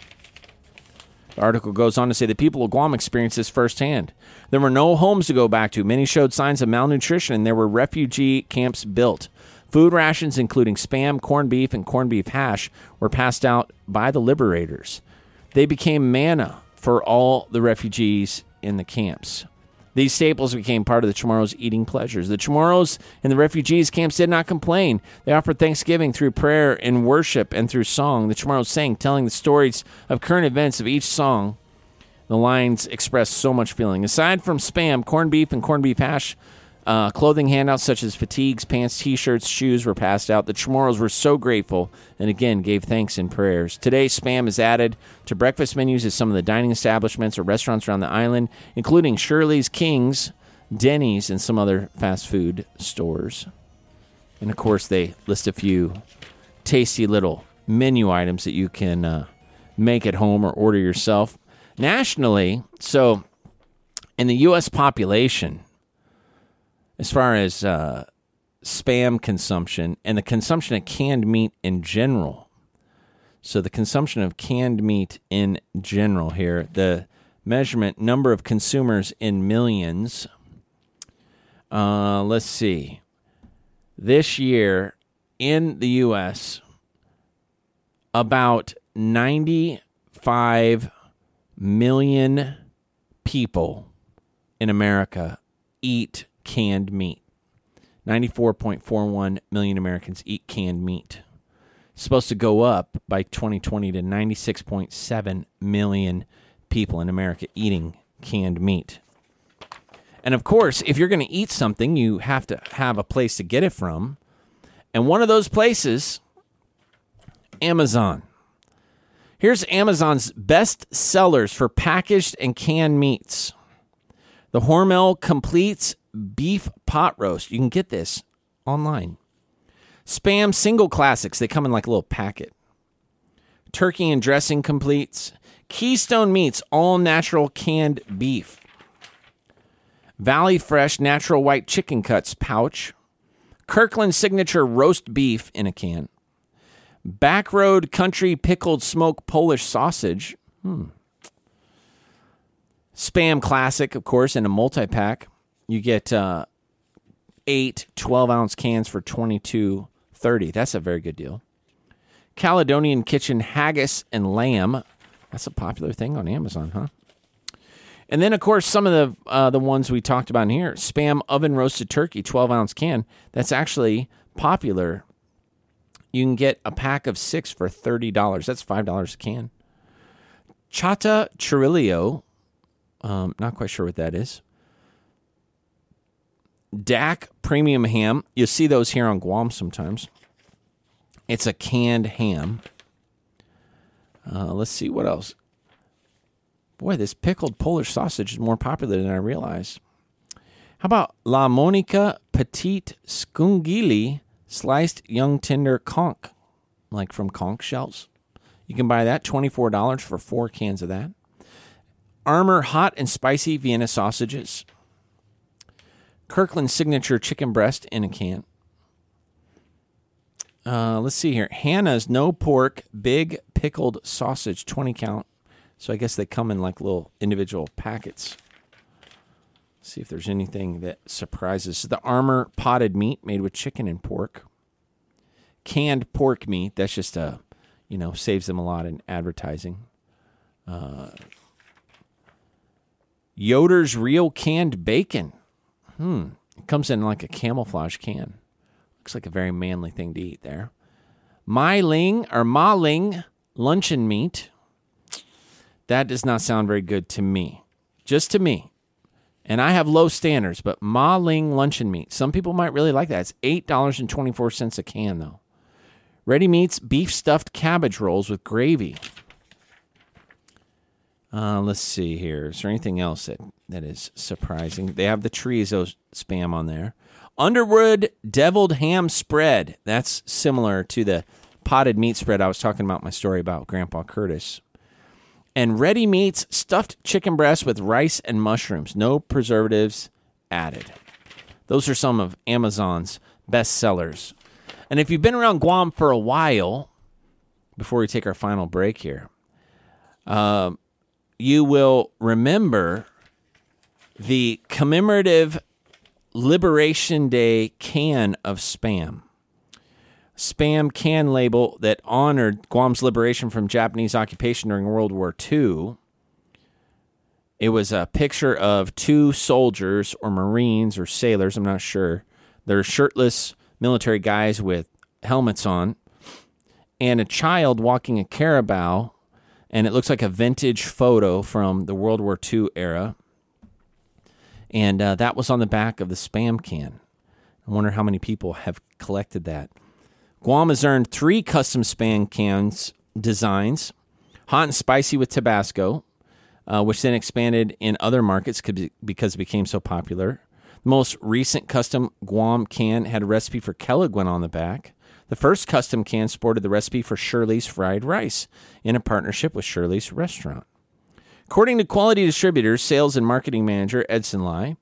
The article goes on to say the people of Guam experienced this firsthand. There were no homes to go back to. Many showed signs of malnutrition, and there were refugee camps built. Food rations, including spam, corned beef, and corned beef hash, were passed out by the liberators. They became manna for all the refugees in the camps. These staples became part of the Chamorros' eating pleasures. The Chamorros in the refugees camps did not complain. They offered thanksgiving through prayer and worship and through song. The Chamorros sang, telling the stories of current events of each song. The lines expressed so much feeling. Aside from spam, corned beef, and corned beef hash, uh, clothing handouts such as fatigues, pants, t shirts, shoes were passed out. The Chamorros were so grateful and again gave thanks and prayers. Today, spam is added to breakfast menus at some of the dining establishments or restaurants around the island, including Shirley's, King's, Denny's, and some other fast food stores. And of course, they list a few tasty little menu items that you can uh, make at home or order yourself. Nationally, so in the U.S. population, as far as uh, spam consumption and the consumption of canned meat in general. So, the consumption of canned meat in general here, the measurement number of consumers in millions. Uh, let's see. This year in the U.S., about 95 million people in America eat canned meat. 94.41 million Americans eat canned meat. It's supposed to go up by 2020 to 96.7 million people in America eating canned meat. And of course, if you're going to eat something, you have to have a place to get it from. And one of those places, Amazon. Here's Amazon's best sellers for packaged and canned meats. The Hormel Completes Beef Pot Roast. You can get this online. Spam Single Classics. They come in like a little packet. Turkey and Dressing Completes. Keystone Meats All Natural Canned Beef. Valley Fresh Natural White Chicken Cuts Pouch. Kirkland Signature Roast Beef in a can. Backroad Country Pickled Smoked Polish Sausage. Hmm. Spam Classic, of course, in a multi pack. You get uh, eight 12 ounce cans for twenty two thirty. That's a very good deal. Caledonian Kitchen Haggis and Lamb. That's a popular thing on Amazon, huh? And then, of course, some of the uh, the ones we talked about in here: spam oven roasted turkey, twelve ounce can. That's actually popular, you can get a pack of six for $30. That's $5 a can. Chata Chirillo, um, not quite sure what that is. Dak Premium Ham. You see those here on Guam sometimes. It's a canned ham. Uh, let's see what else. Boy, this pickled Polish sausage is more popular than I realized. How about La Monica Petite Scungilli sliced young tender conch, like from conch shells? You can buy that $24 for four cans of that. Armour hot and spicy Vienna sausages. Kirkland signature chicken breast in a can. Uh, let's see here. Hannah's no pork big pickled sausage 20 count. So I guess they come in like little individual packets. see if there's anything that surprises. The Armour potted meat made with chicken and pork. Canned pork meat. That's just a, you know, saves them a lot in advertising. Uh, Yoder's real canned bacon. Hmm. It comes in like a camouflage can. Looks like a very manly thing to eat there. Myling or Maling luncheon meat. That does not sound very good to me. Just to me. And I have low standards, but ma ling luncheon meat. Some people might really like that. It's $8.24 a can, though. Ready meats, beef stuffed cabbage rolls with gravy. Uh, let's see here. Is there anything else that, that is surprising? They have the chorizo spam on there. Underwood deviled ham spread. That's similar to the potted meat spread I was talking about my story about Grandpa Curtis. And ready meats, stuffed chicken breast with rice and mushrooms. No preservatives added. Those are some of Amazon's best sellers. And if you've been around Guam for a while, before we take our final break here, uh, you will remember the commemorative Liberation Day can of spam. Spam can label that honored Guam's liberation from Japanese occupation during World War II. It was a picture of two soldiers or Marines or sailors, I'm not sure. They're shirtless military guys with helmets on, and a child walking a carabao. And it looks like a vintage photo from the World War II era and uh, that was on the back of the spam can. I wonder how many people have collected that. Guam has earned three custom spam cans designs hot and spicy with Tabasco, uh, which then expanded in other markets because it became so popular. The most recent custom Guam can had a recipe for Kelaguen on the back. The first custom can sported the recipe for Shirley's fried rice in a partnership with Shirley's restaurant. According to Quality Distributors sales and marketing manager Edson Lai,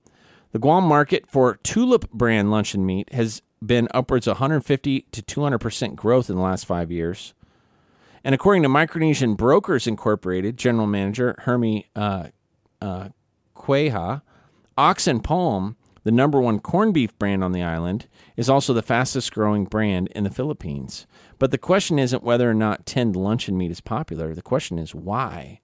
the Guam market for Tulip brand luncheon meat has been upwards of 150 to 200 percent growth in the last five years. And according to Micronesian Brokers Incorporated general manager Hermie uh, uh, Ox & Palm, the number one corned beef brand on the island, is also the fastest growing brand in the Philippines. But the question isn't whether or not tinned luncheon meat is popular. The question is why.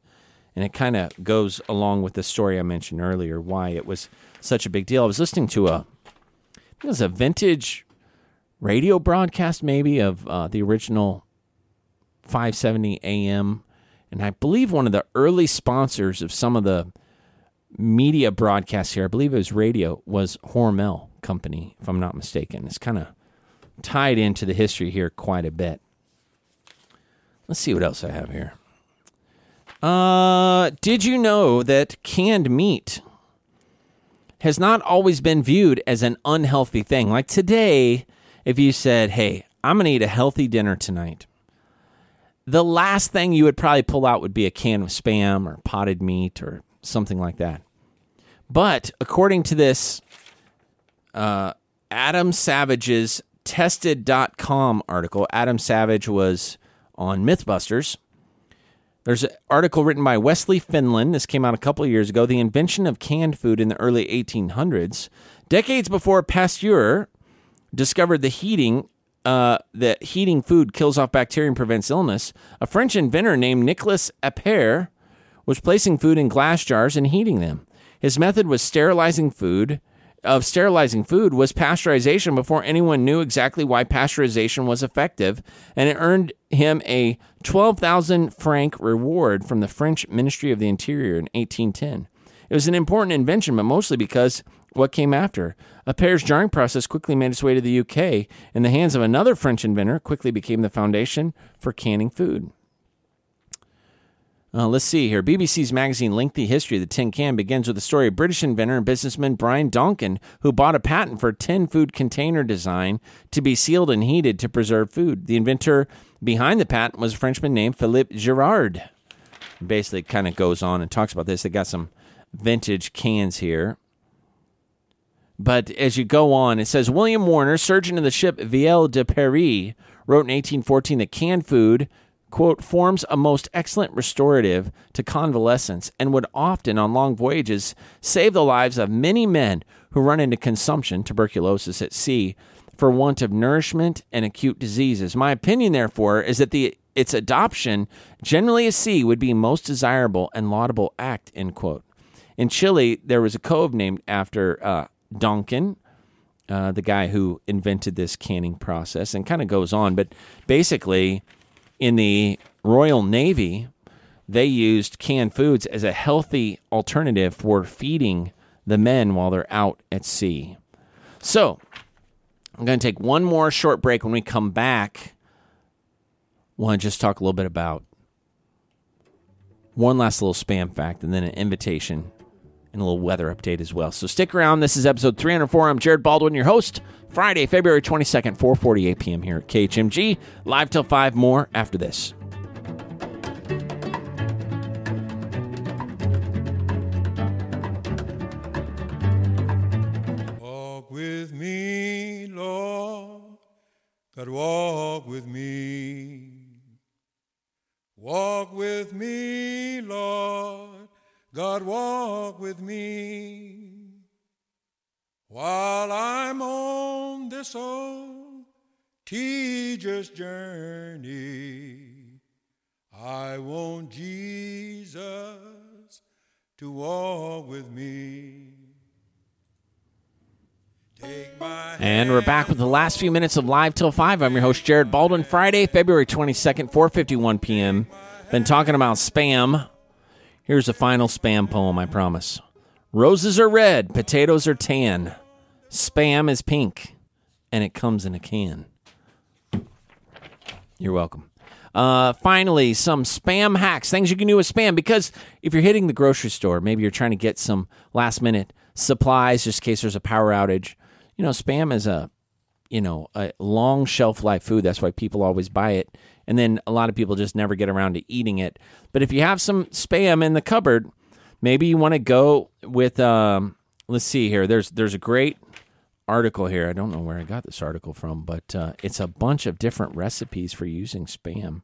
And it kind of goes along with the story I mentioned earlier, why it was such a big deal. I was listening to a, it was a vintage radio broadcast, maybe, of uh, the original 570 AM. And I believe one of the early sponsors of some of the media broadcast here, I believe it was radio, was Hormel Company, if I'm not mistaken. It's kind of tied into the history here quite a bit. Let's see what else I have here. Uh, did you know that canned meat has not always been viewed as an unhealthy thing? Like today, if you said, hey, I'm going to eat a healthy dinner tonight, the last thing you would probably pull out would be a can of spam or potted meat or something like that. But according to this, uh, Adam Savage's tested.com article, Adam Savage was on Mythbusters there's an article written by Wesley Finland. This came out a couple years ago. The invention of canned food in the early 1800s, decades before Pasteur discovered the heating. Uh, that heating food kills off bacteria and prevents illness. A French inventor named Nicolas Appert was placing food in glass jars and heating them. His method was sterilizing food of sterilizing food was pasteurization before anyone knew exactly why pasteurization was effective, and it earned him a 12,000 franc reward from the French Ministry of the Interior in 1810. It was an important invention, but mostly because what came after. Appert's jarring process quickly made its way to the UK. In the hands of another French inventor, quickly became the foundation for canning food. Uh, let's see here. BBC's magazine Lengthy History of the Tin Can begins with the story of British inventor and businessman Bryan Donkin, who bought a patent for a tin food container design to be sealed and heated to preserve food. The inventor behind the patent was a Frenchman named Philippe Girard. Basically, kind of goes on and talks about this. They got some vintage cans here. But as you go on, it says William Warner, surgeon of the ship Ville de Paris, wrote in 1814 that canned food quote, forms a most excellent restorative to convalescence and would often, on long voyages, save the lives of many men who run into consumption, tuberculosis at sea, for want of nourishment and acute diseases. My opinion, therefore, is that the its adoption, generally at sea, would be most desirable and laudable act, end quote. In Chile, there was a cove named after uh, Donkin, uh, the guy who invented this canning process, and kind of goes on. But basically, in the Royal Navy, they used canned foods as a healthy alternative for feeding the men while they're out at sea. So, I'm going to take one more short break. When we come back, I want to just talk a little bit about one last little spam fact and then an invitation and a little weather update as well. So stick around. This is episode 304. I'm Jared Baldwin, your host. Friday, February 22nd, 4:48 p.m. here at KHMG. Live till 5 more after this. Walk with me, Lord, God walk with me. Walk with me, Lord, God walk with me. While I'm on this old tedious journey, I want Jesus to walk with me. And we're back with the last few minutes of Live Till 5. I'm your host, Jared Baldwin. Friday, February 22nd, 4.51 p.m. Been talking about spam. Here's a final spam poem, I promise. Roses are red, potatoes are tan. Spam is pink, and it comes in a can. You're welcome. Uh, finally, some spam hacks, things you can do with spam. Because if you're hitting the grocery store, maybe you're trying to get some last minute supplies just in case there's a power outage. You know, spam is a you know a long shelf life food. That's why people always buy it, and then a lot of people just never get around to eating it. But if you have some spam in the cupboard, maybe you want to go with. Um, let's see here. There's there's a great article here. I don't know where I got this article from, but uh, it's a bunch of different recipes for using spam.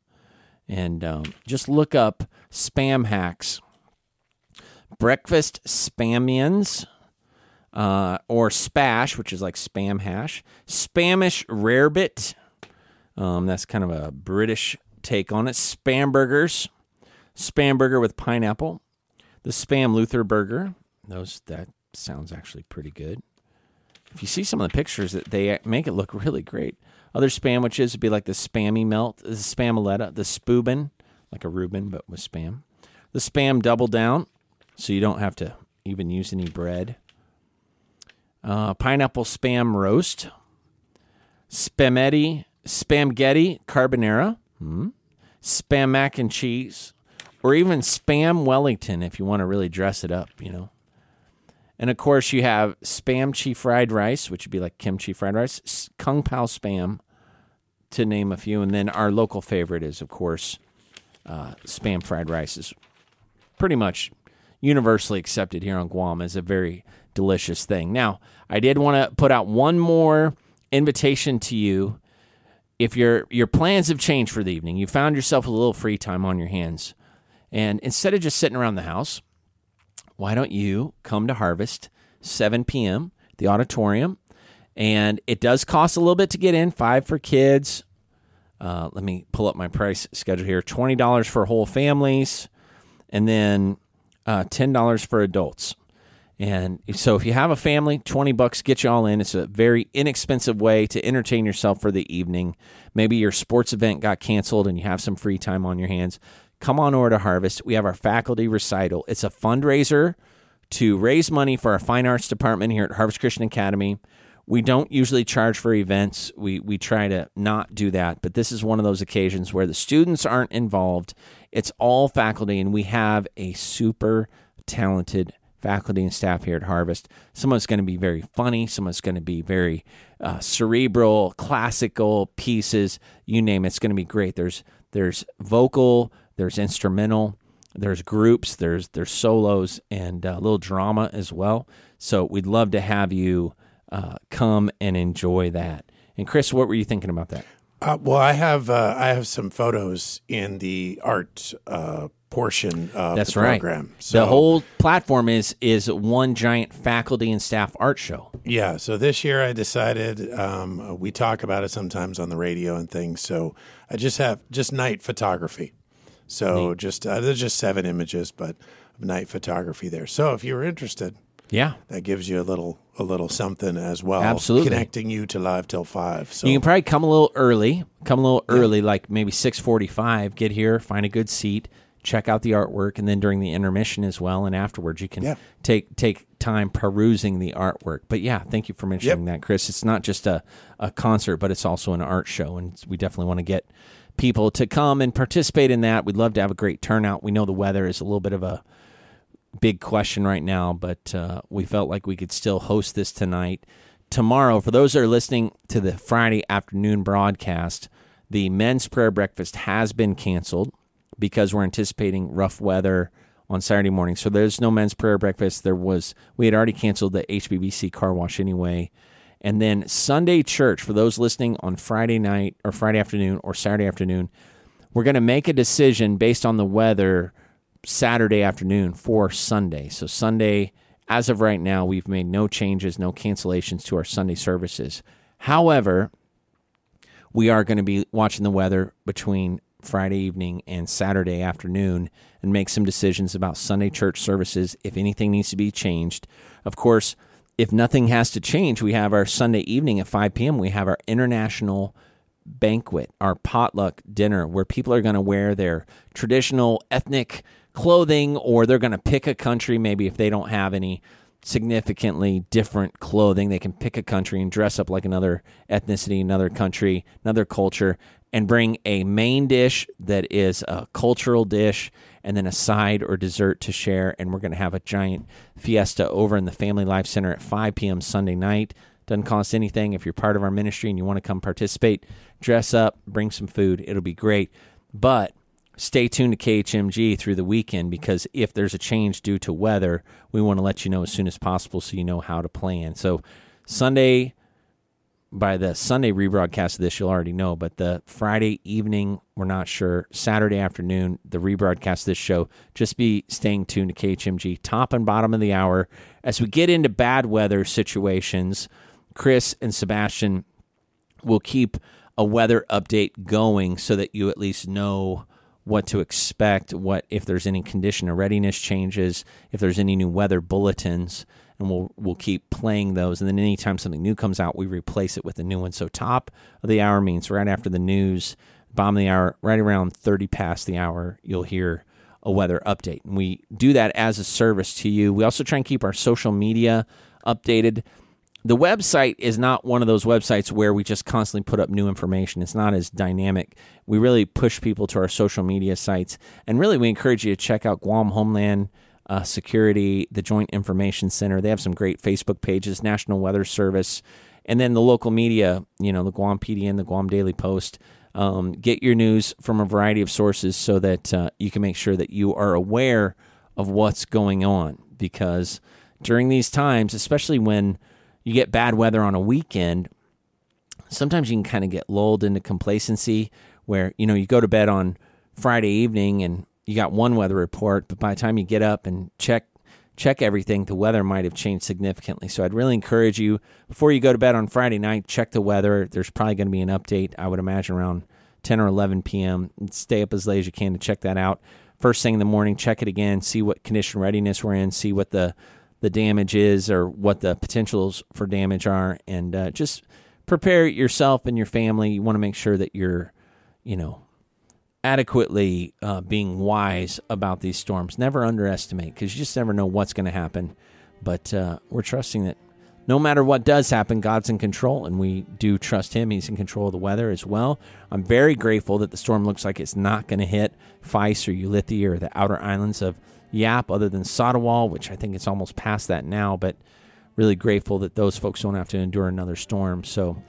And um, just look up spam hacks. Breakfast spamians, uh, or spash, which is like spam hash. Spamish rarebit. Um, that's kind of a British take on it. Spam burgers. Spam burger with pineapple. The spam Luther burger. Those that sounds actually pretty good if you see some of the pictures, that they make it look really great. Other sandwiches would be like the spammy melt, the spamaletta, the spoobin, like a Reuben but with spam. The spam double down, so you don't have to even use any bread. Uh, pineapple spam roast, spametti, spamgetti carbonara, hmm. spam mac and cheese, or even spam Wellington if you want to really dress it up, you know. And of course, you have spam chi fried rice, which would be like kimchi fried rice, kung pao spam, to name a few. And then our local favorite is, of course, uh, spam fried rice is pretty much universally accepted here on Guam as a very delicious thing. Now, I did want to put out one more invitation to you. If your your plans have changed for the evening, you found yourself with a little free time on your hands, and instead of just sitting around the house, why don't you come to Harvest 7 p.m. the auditorium and it does cost a little bit to get in five for kids uh, let me pull up my price schedule here $20 for whole families and then uh, $10 for adults And so if you have a family, 20 bucks get you all in. It's a very inexpensive way to entertain yourself for the evening. Maybe your sports event got canceled and you have some free time on your hands. Come on over to Harvest. We have our faculty recital. It's a fundraiser to raise money for our fine arts department here at Harvest Christian Academy. We don't usually charge for events. We we try to not do that, but this is one of those occasions where the students aren't involved. It's all faculty and we have a super talented faculty and staff here at Harvest. Someone's going to be very funny, someone's going to be very uh, cerebral, classical pieces, you name it. It's going to be great. There's there's vocal, there's instrumental, there's groups, there's there's solos, and a little drama as well. So we'd love to have you uh, come and enjoy that. And Chris, what were you thinking about that? Uh, well, I have uh, I have some photos in the art uh, portion of That's the right. program. So the whole platform is is one giant faculty and staff art show. yeah. So this year I decided um, we talk about it sometimes on the radio and things. So I just have just night photography. So just uh, there's just seven images, but night photography there. So if you're interested, Yeah. that gives you a little a little something as well. Absolutely. connecting you to live till five. So You can probably come a little early. Come a little early, like maybe six forty-five. Get here, find a good seat, check out the artwork, and then during the intermission as well, and afterwards you can Yeah. take take time perusing the artwork. But yeah, thank you for mentioning that, Chris. It's not just a a concert, but it's also an art show, and we definitely want to get people to come and participate in that. We'd love to have a great turnout. We know the weather is a little bit of a big question right now, but uh, we felt like we could still host this tonight. Tomorrow, for those that are listening to the Friday afternoon broadcast, the men's prayer breakfast has been canceled because we're anticipating rough weather on Saturday morning. So there's no men's prayer breakfast. There was we had already canceled the HBBC car wash anyway. And then Sunday church for those listening on Friday night or Friday afternoon or Saturday afternoon, we're going to make a decision based on the weather Saturday afternoon for Sunday. So Sunday, as of right now, we've made no changes, no cancellations to our Sunday services. However, we are going to be watching the weather between Friday evening and Saturday afternoon and make some decisions about Sunday church services if anything needs to be changed. Of course, if nothing has to change, we have our Sunday evening at 5 p.m. We have our international banquet, our potluck dinner, where people are going to wear their traditional ethnic clothing or they're going to pick a country. Maybe if they don't have any significantly different clothing, they can pick a country and dress up like another ethnicity, another country, another culture, and bring a main dish that is a cultural dish and then a side or dessert to share. And we're going to have a giant fiesta over in the Family Life Center at 5 p.m. Sunday night. Doesn't cost anything. If you're part of our ministry and you want to come participate, dress up, bring some food. It'll be great. But stay tuned to KHMG through the weekend because if there's a change due to weather, we want to let you know as soon as possible so you know how to plan. So, Sunday, by the Sunday rebroadcast of this, you'll already know, but the Friday evening, we're not sure. Saturday afternoon, the rebroadcast of this show, just be staying tuned to KHMG, top and bottom of the hour. As we get into bad weather situations, Chris and Sebastian will keep a weather update going so that you at least know what to expect, what if there's any condition or readiness changes, if there's any new weather bulletins, and we'll we'll keep playing those. And then anytime something new comes out, we replace it with a new one. So top of the hour means right after the news, bottom of the hour, right around thirty past the hour, you'll hear a weather update. And we do that as a service to you. We also try and keep our social media updated the website is not one of those websites where we just constantly put up new information. It's not as dynamic. We really push people to our social media sites, and really we encourage you to check out Guam Homeland uh, Security, the Joint Information Center. They have some great Facebook pages, National Weather Service, and then the local media. You know, the Guam PDN, the Guam Daily Post. Um, get your news from a variety of sources so that uh, you can make sure that you are aware of what's going on. Because during these times, especially when you get bad weather on a weekend, sometimes you can kind of get lulled into complacency where, you know, you go to bed on Friday evening and you got one weather report, but by the time you get up and check check everything, the weather might have changed significantly. So I'd really encourage you before you go to bed on Friday night, check the weather. There's probably going to be an update, I would imagine around 10 or 11 p.m. Stay up as late as you can to check that out. First thing in the morning, check it again, see what condition readiness we're in, see what the the damage is or what the potentials for damage are, and uh, just prepare yourself and your family. You want to make sure that you're, you know, adequately uh, being wise about these storms. Never underestimate because you just never know what's going to happen. But uh, we're trusting that no matter what does happen, God's in control, and we do trust Him. He's in control of the weather as well. I'm very grateful that the storm looks like it's not going to hit Fais or Ulithi or the outer islands of Yap, other than Satawal, which I think it's almost past that now. But really grateful that those folks don't have to endure another storm. So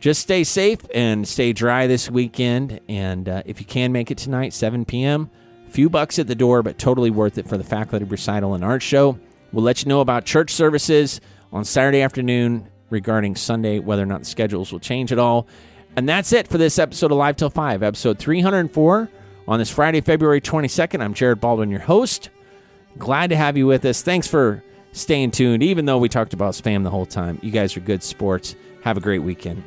just stay safe and stay dry this weekend. And uh, if you can make it tonight, 7 p.m., few bucks at the door, but totally worth it for the faculty recital and art show. We'll let you know about church services on Saturday afternoon regarding Sunday, whether or not the schedules will change at all. And that's it for this episode of Live Till 5, episode 304 on this Friday, February 22nd. I'm Jared Baldwin, your host. Glad to have you with us. Thanks for staying tuned, even though we talked about spam the whole time. You guys are good sports. Have a great weekend.